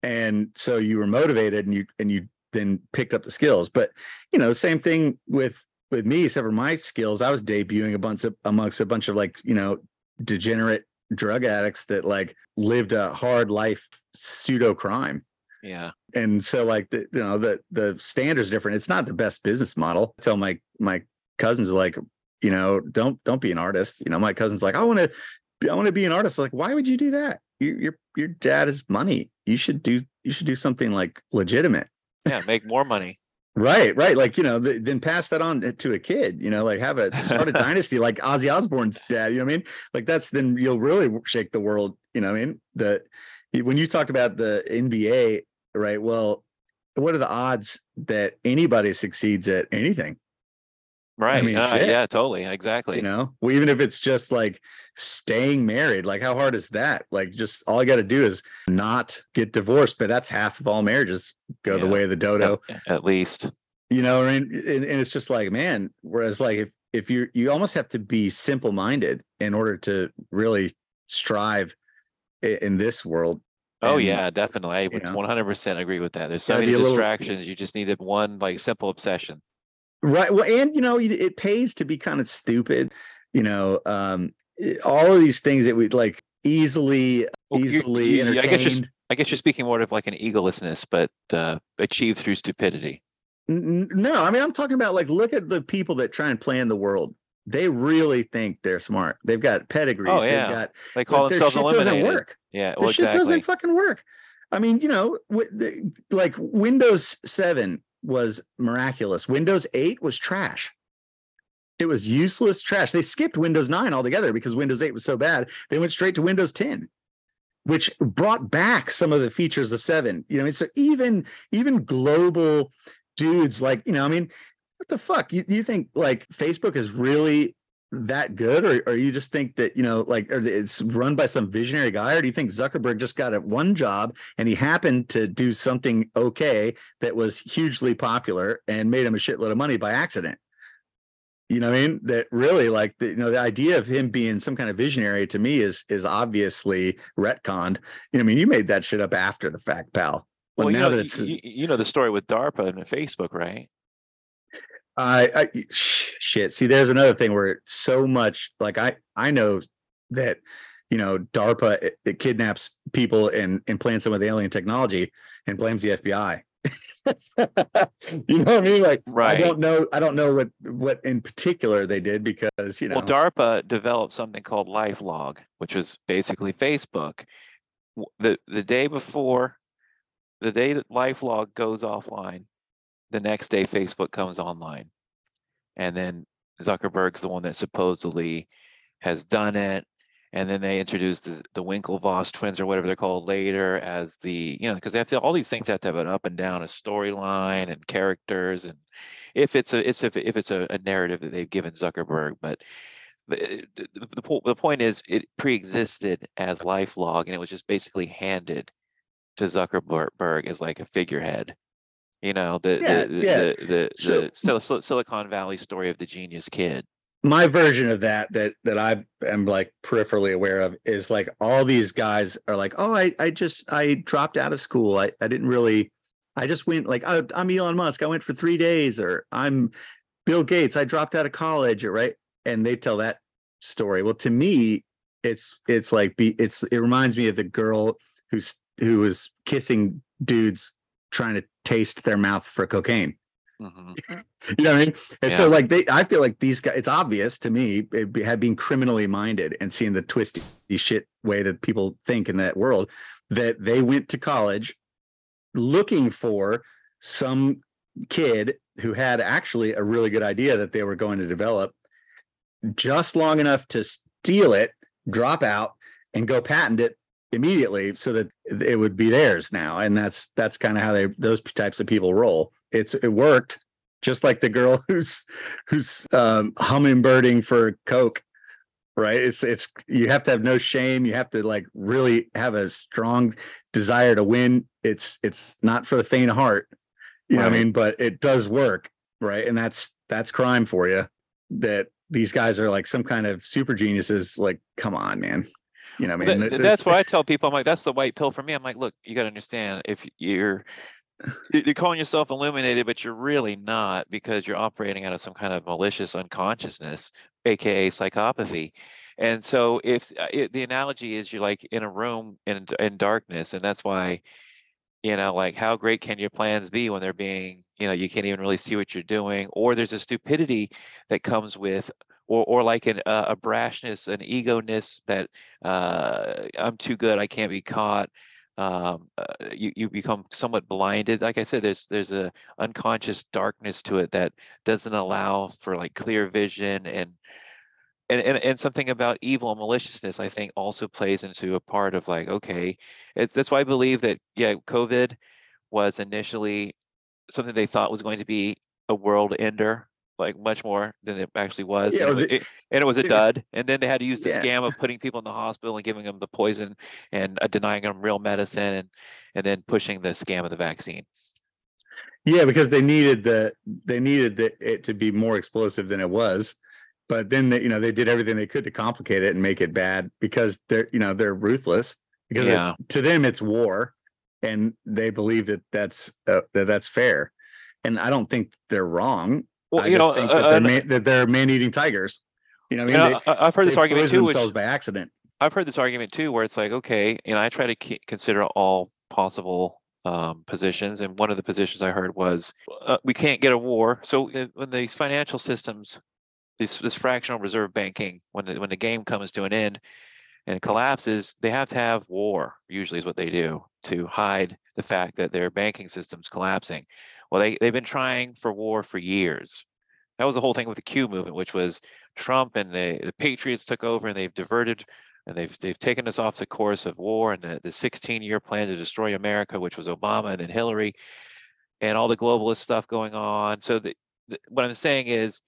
And so you were motivated and you and you then picked up the skills. But you know same thing with with me except for my skills i was debuting a bunch of amongst a bunch of like you know degenerate drug addicts that like lived a hard life pseudo crime yeah, and so like the you know the the standards different. It's not the best business model. I tell my my cousins like you know don't don't be an artist. You know my cousin's like i want to i want to be an artist. Like why would you do that? You, your your dad is money. You should do you should do something like legitimate. Yeah, make more money. right right. Like you know th- then pass that on eh, to a kid you know like have a start a dynasty like ozzy osbourne's dad you know what i mean? Like that's then you'll really shake the world you know what i mean? The when you talked about the nba right well what are the odds that anybody succeeds at anything Right. mean, uh, yeah, totally. Exactly. you know well even if it's just like staying married like how hard is that like just all i got to do is not get divorced but that's half of all marriages go the way of the dodo At, at least. you know I mean? and, and it's just like man whereas like if if you you almost have to be simple minded in order to really strive i- in this world Oh And, yeah, definitely. I would 100% agree with that. There's so many a little- distractions. You just needed one like simple obsession. right well and you know it pays to be kind of stupid you know um all of these things that we like easily Well, easily you- I guess you're I guess you're speaking more of like an egolessness, but uh, achieved through stupidity. No i mean i'm talking about like look at the people that try and plan the world they really think they're smart they've got pedigrees Oh, yeah. they've got They call their themselves shit doesn't work Yeah, the well, shit exactly. doesn't fucking work. I mean, you know, like Windows 7 was miraculous. Windows 8 was trash. It was useless trash. They skipped Windows 9 altogether because Windows 8 was so bad. They went straight to Windows 10, which brought back some of the features of 7. You know, I mean, so even even global dudes like, you know, I mean, what the fuck? You, you think like Facebook is really that good or, or you just think that you know like or it's run by some visionary guy or do you think zuckerberg just got a one job and he happened to do something okay that was hugely popular and made him a shitload of money by accident You know what I mean? That really like the, you know the idea of him being some kind of visionary to me is is obviously retconned. You know, I mean, you made that shit up after the fact, pal. But Well, you now know, that it's you, you know the story with DARPA and Facebook, right? I, I sh- shit. See, there's another thing where so much like I I know that you know DARPA it, it kidnaps people and implants them with alien technology and blames the FBI. you know what I mean? Like right. I don't know. I don't know what what in particular they did because you know. Well, DARPA developed something called LifeLog, which was basically Facebook. The the day before, the day that LifeLog goes offline, the next day Facebook comes online, and then Zuckerberg's the one that supposedly has done it. And then they introduce the, the Winklevoss twins or whatever they're called later as the, you know, because they have to, all these things have to have an up and down, a storyline and characters. And if it's a, it's if, if it's a, a narrative that they've given Zuckerberg, but the, the, the, the, point is it pre-existed as LifeLog and it was just basically handed to Zuckerberg as like a figurehead. You know, the, Yeah, the, yeah. the, the, So- the Sil- Silicon Valley story of the genius kid. my version of that that that I am like peripherally aware of is like all these guys are like, oh, I I just I dropped out of school. I I didn't really. I just went like oh, I'm Elon Musk. I went for three days, or I'm Bill Gates. I dropped out of college, or right, and they tell that story. Well, to me, it's it's like be it's it reminds me of the girl who's who was kissing dudes trying to taste their mouth for cocaine. Mhm. You know what I mean? And so like they I feel like these guys it's obvious to me it be- had been criminally minded and seeing the twisty shit way that people think in that world that they went to college looking for some kid who had actually a really good idea that they were going to develop just long enough to steal it, drop out and go patent it immediately so that it would be theirs now and that's that's kind of how they those types of people roll. It's it worked just like the girl who's who's um hummingbirding for coke right? It's it's you have to have no shame you have to like really have a strong desire to win. It's it's not for the faint of heart you know what i mean? But it does work right? And that's that's crime for you that these guys are like some kind of super geniuses like come on man you know i mean that- that's why I tell people, I'm like, that's the white pill for me. I'm like, look, you got to understand if you're you- you're calling yourself illuminated, but you're really not because you're operating out of some kind of malicious unconsciousness, aka psychopathy. And so, if uh, it, the analogy is you're like in a room in in darkness, and that's why, you know, like how great can your plans be when they're being, you know, you can't even really see what you're doing, or there's a stupidity that comes with or or like an, uh, a brashness, an ego-ness that uh, I'm too good, I can't be caught. Um, uh, you you become somewhat blinded. Like I said, there's there's a unconscious darkness to it that doesn't allow for like clear vision and. And, and, and something about evil and maliciousness, I think, also plays into a part of like, okay, it's, that's why I believe that, yeah, COVID was initially something they thought was going to be a world ender, like much more than it actually was. Yeah, and, it was it- and it was a dud. And then they had to use the Yeah. scam of putting people in the hospital and giving them the poison and uh, denying them real medicine and and then pushing the scam of the vaccine. Yeah, because they needed the they needed the, it to be more explosive than it was, but then they, you know they did everything they could to complicate it and make it bad because they're you know they're ruthless because Yeah. it's, to them it's war, and they believe that that's uh, that that's fair, and I don't think they're wrong. Well, I you just know, think uh, that they're man, that they're man eating tigers. You know, what I mean, know, I- I've heard this argument too, which themselves by accident. I've heard this argument too, where it's like, okay, you know, I try to ke- consider all possible um, positions, and one of the positions I heard was uh, we can't get a war. So uh, when these financial systems, this this fractional reserve banking, when the, when the game comes to an end and collapses, they have to have war. Usually, is what they do to hide the fact that their banking system's collapsing. Well, they they've been trying for war for years. That was the whole thing with the Q movement, which was Trump and the, the Patriots took over and they've diverted and they've they've taken us off the course of war and the, the 16 year plan to destroy America, which was Obama and then Hillary, and all the globalist stuff going on. So the, the, what I'm saying is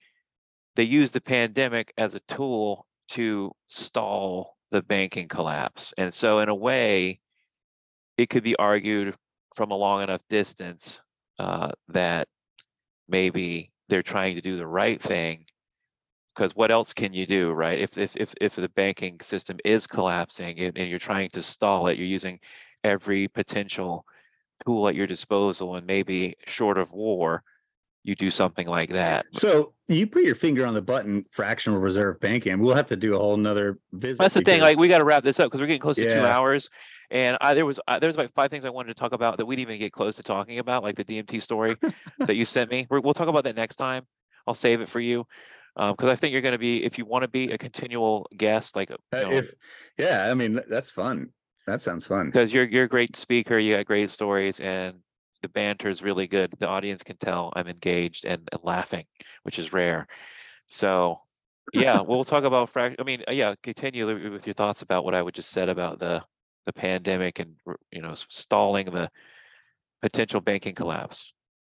they use the pandemic as a tool to stall the banking collapse. And so in a way, it could be argued from a long enough distance uh, that maybe they're trying to do the right thing because what else can you do, right? If if if if the banking system is collapsing and, and you're trying to stall it, you're using every potential tool at your disposal, and maybe short of war, you do something like that. So you put your finger on the button, fractional reserve banking. We'll have to do a whole nother visit. That's the thing. Like we got to wrap this up because we're getting close to two hours, and I, there was uh, there was like five things I wanted to talk about that we didn't even get close to talking about, like the DMT story that you sent me. We're, we'll talk about that next time. I'll save it for you because I think you're going to be if you want to be a continual guest, like Uh, you know, if yeah, I mean that's fun. That sounds fun. because you're you're a great speaker, you got great stories, and the banter is really good. The audience can tell I'm engaged and, and laughing, which is rare. So, yeah, we'll talk about. I mean, uh, yeah, continue with your thoughts about what I would just said about the the pandemic and you know stalling the potential banking collapse.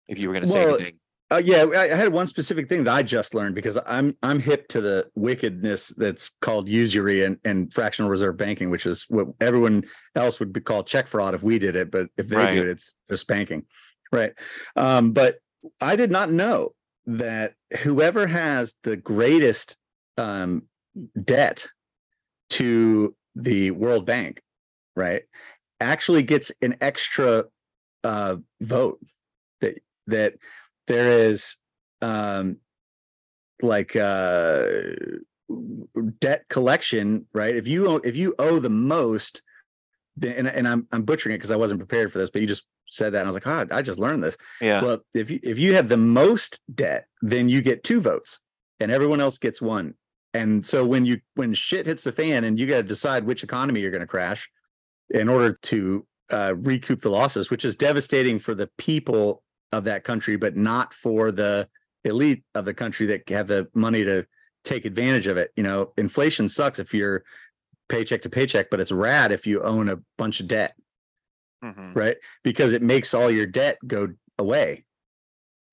If you were going to say Well, anything, Uh, yeah, I I had one specific thing that I just learned because I'm I'm hip to the wickedness that's called usury and, and fractional reserve banking, which is what everyone else would be called check fraud if we did it, but if they Right. do it, it's just banking, right? Um, but I did not know that whoever has the greatest um, debt to the World Bank, right, actually gets an extra uh, vote that that there is um like uh debt collection right? If you owe, if you owe the most then and, and i'm i'm butchering it because i wasn't prepared for this but you just said that and i was like oh i just learned this. Yeah, well if you if you have the most debt then you get two votes and everyone else gets one. And so when you when shit hits the fan and you got to decide which economy you're going to crash in order to uh, recoup the losses which is devastating for the people of that country but not for the elite of the country that have the money to take advantage of it. You know inflation sucks if you're paycheck to paycheck but it's rad if you own a bunch of debt. Mhm, right? Because it makes all your debt go away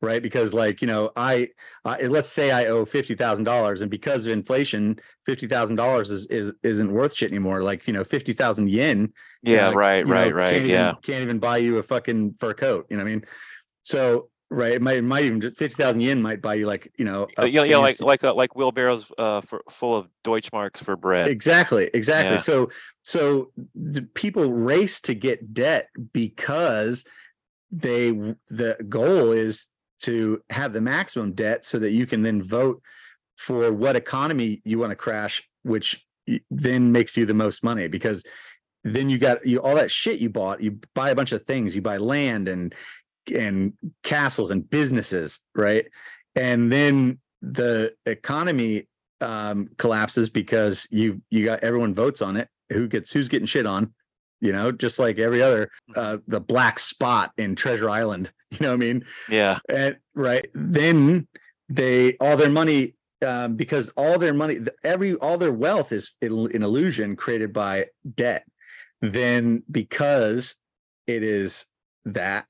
right because like you know i, I let's say i owe $50000 and because of inflation $50000 is, is isn't worth shit anymore like you know 50000 yen yeah, know, right, you know, right, right, can't yeah, even, can't even buy you a fucking fur coat you know what i mean so right it might, it might even 50000 yen might buy you like you know Uh, know, yeah, like like uh, like wheelbarrows uh, for full of Deutschmarks for bread. Exactly, exactly. Yeah. So so the people race to get debt because they the goal is to have the maximum debt so that you can then vote for what economy you want to crash, which then makes you the most money because then you got you all that shit you bought, you buy a bunch of things, you buy land and and castles and businesses, right? And then the economy um collapses because you you got everyone votes on it who gets who's getting shit on you know just like every other uh the black spot in treasure island you know what i mean? Yeah, and right then they all their money um because all their money every all their wealth is an illusion created by debt. Then because it is that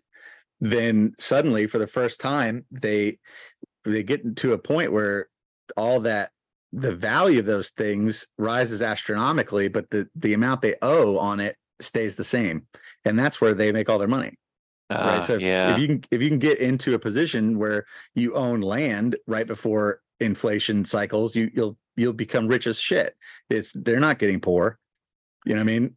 then suddenly for the first time they they get to a point where all that the value of those things rises astronomically but the the amount they owe on it stays the same and that's where they make all their money right uh, so if, yeah, if you can if you can get into a position where you own land right before inflation cycles you you'll you'll become rich as shit it's they're not getting poor you know what i mean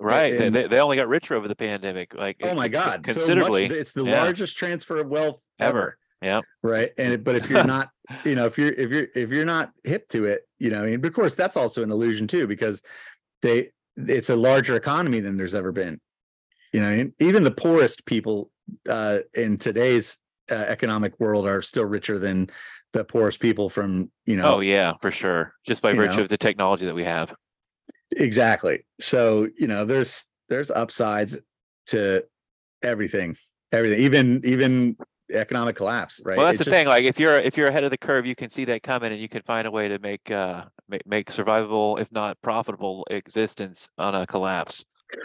right. They, and- they, they only got richer over the pandemic. Like oh my god so much- considerably. it's the yeah. largest transfer of wealth Ever. ever Yep. right and but if you're not you know if you're if you're if you're not hip to it you know I mean, but of course that's also an illusion too because they it's a larger economy than there's ever been you know what I mean? even the poorest people uh in today's uh, economic world are still richer than the poorest people from you know Oh yeah, for sure. Just by virtue know. of the technology that we have. exactly so you know there's there's upsides to everything everything even even economic collapse right Well, that's It the just- thing. Like, if you're if you're ahead of the curve, you can see that coming, and you can find a way to make uh make, make survivable, if not profitable, existence on a collapse.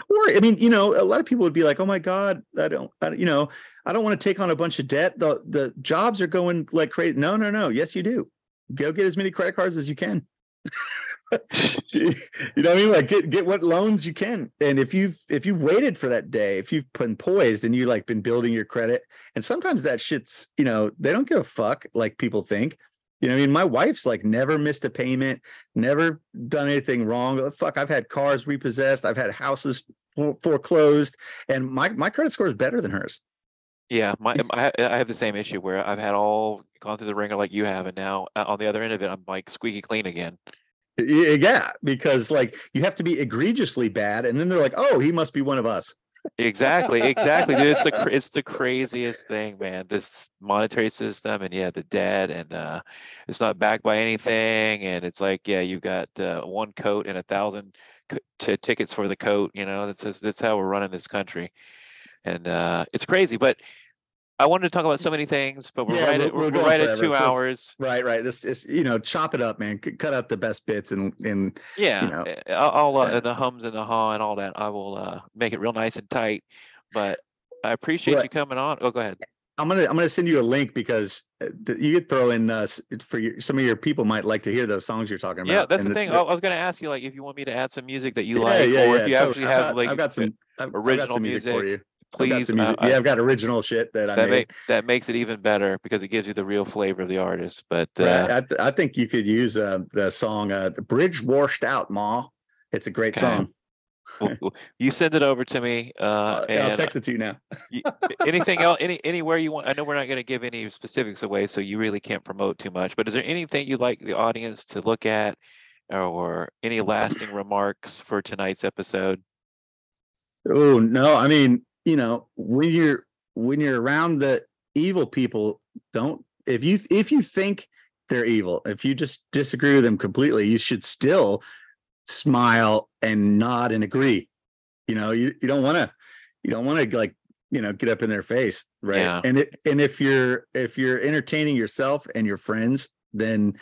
Or I mean, you know, a lot of people would be like, "Oh my God, I don't, I, don't- you know, I don't want to take on a bunch of debt. The the jobs are going like crazy." No, no, no. Yes, you do. Go get as many credit cards as you can. you know what I mean? Like get get what loans you can. And if you've if you've waited for that day, if you've been poised and you like been building your credit, and sometimes that shit's, you know, they don't give a fuck like people think. You know, what I mean, my wife's like never missed a payment, never done anything wrong. Oh, fuck, I've had cars repossessed, I've had houses foreclosed, and my my credit score is better than hers. Yeah, my I, I have the same issue where I've had all gone through the ringer like you have, and now uh, on the other end of it, I'm like squeaky clean again. Yeah, because like you have to be egregiously bad, and then they're like, "Oh, he must be one of us." Exactly, exactly. Dude, it's the it's the craziest thing, man. This monetary system, and yeah, the debt, and uh, it's not backed by anything, and it's like, yeah, you've got uh, one coat and a thousand c- t- tickets for the coat. You know, that's that's how we're running this country, and uh, it's crazy. But I wanted to talk about so many things, but we're Yeah, right we're- at we're we're, going right at two so hours. Right, right. This is you know, chop it up, man. Cut out the best bits and and Yeah, you know, eh, I'll uh, the hums and the haw and all that. I will uh, make it real nice and tight. But I appreciate you coming on. Oh, go ahead. I'm gonna I'm gonna send you a link because uh, you could throw in uh, for your, some of your people might like to hear those songs you're talking about. Yeah, that's and the thing. I, I was going to ask you, like, if you want me to add some music that you yeah, like, yeah, or yeah, if you totally. actually have like I've got some I've got original some music, for you. I've please. some uh. Yeah, I've got original shit that I made. make that makes it even better because it gives you the real flavor of the artist. But uh, Right. I, th- I think you could use uh, the song uh, "The Bridge Washed Out," Ma. It's a great Okay. song. you send it over to me, uh, Uh, yeah, I'll text it to you now. anything else, any anywhere you want. I know we're not going to give any specifics away, so you really can't promote too much. But is there anything you'd like the audience to look at, or any lasting remarks for tonight's episode? Oh no, I mean, you know, when you're when you're around the evil people, don't if you if you think they're evil, if you just disagree with them completely, you should still smile and nod and agree. You know, you, you don't want to you don't want to like, you know, get up in their face, right? Yeah. And it and if you're if you're entertaining yourself and your friends, then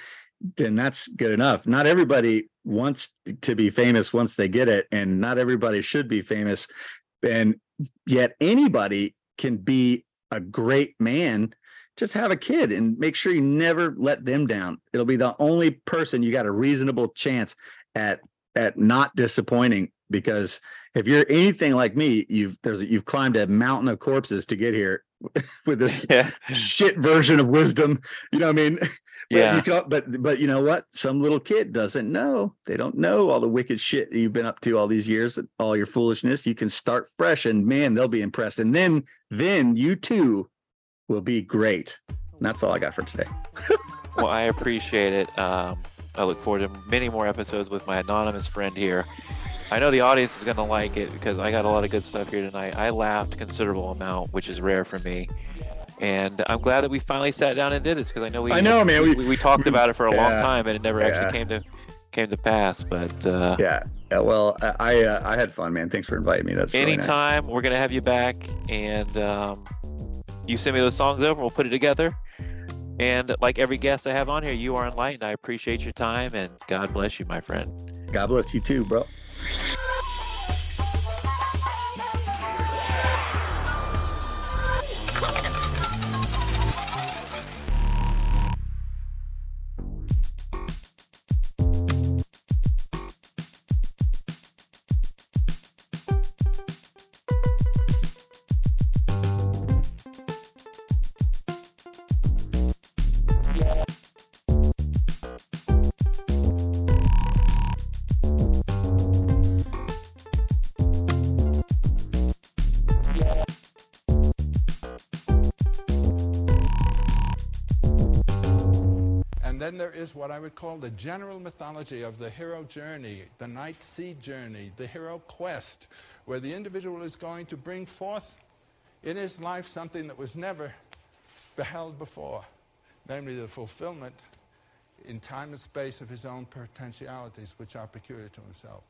then that's good enough. Not everybody wants to be famous once they get it, and not everybody should be famous. And yet, anybody can be a great man. Just have a kid and make sure you never let them down. It'll be the only person you got a reasonable chance at at not disappointing. Because if you're anything like me, you've there's you've climbed a mountain of corpses to get here with this Yeah, shit version of wisdom. You know what I mean? But yeah. You but but you know what? Some little kid doesn't know. They don't know all the wicked shit that you've been up to all these years, all your foolishness. You can start fresh, and man, they'll be impressed. And then then you too will be great. And that's all I got for today. Well, I appreciate it. Um, I look forward to many more episodes with my anonymous friend here. I know the audience is going to like it because I got a lot of good stuff here tonight. I laughed considerable amount, which is rare for me. And I'm glad that we finally sat down and did this because I know we I know, man. we, We- we, talked about it for a long time and it never Yeah. actually came to came to pass. But uh, Yeah. yeah well, I I, uh, I had fun, man. Thanks for inviting me. That's really nice. anytime we're gonna have you back and um, you send me those songs over we'll put it together and like every guest i have on here you are enlightened i appreciate your time and god bless you my friend God bless you too, bro. What I would call the general mythology of the hero journey, the night sea journey, the hero quest, where the individual is going to bring forth in his life something that was never beheld before, namely the fulfillment in time and space of his own potentialities, which are peculiar to himself.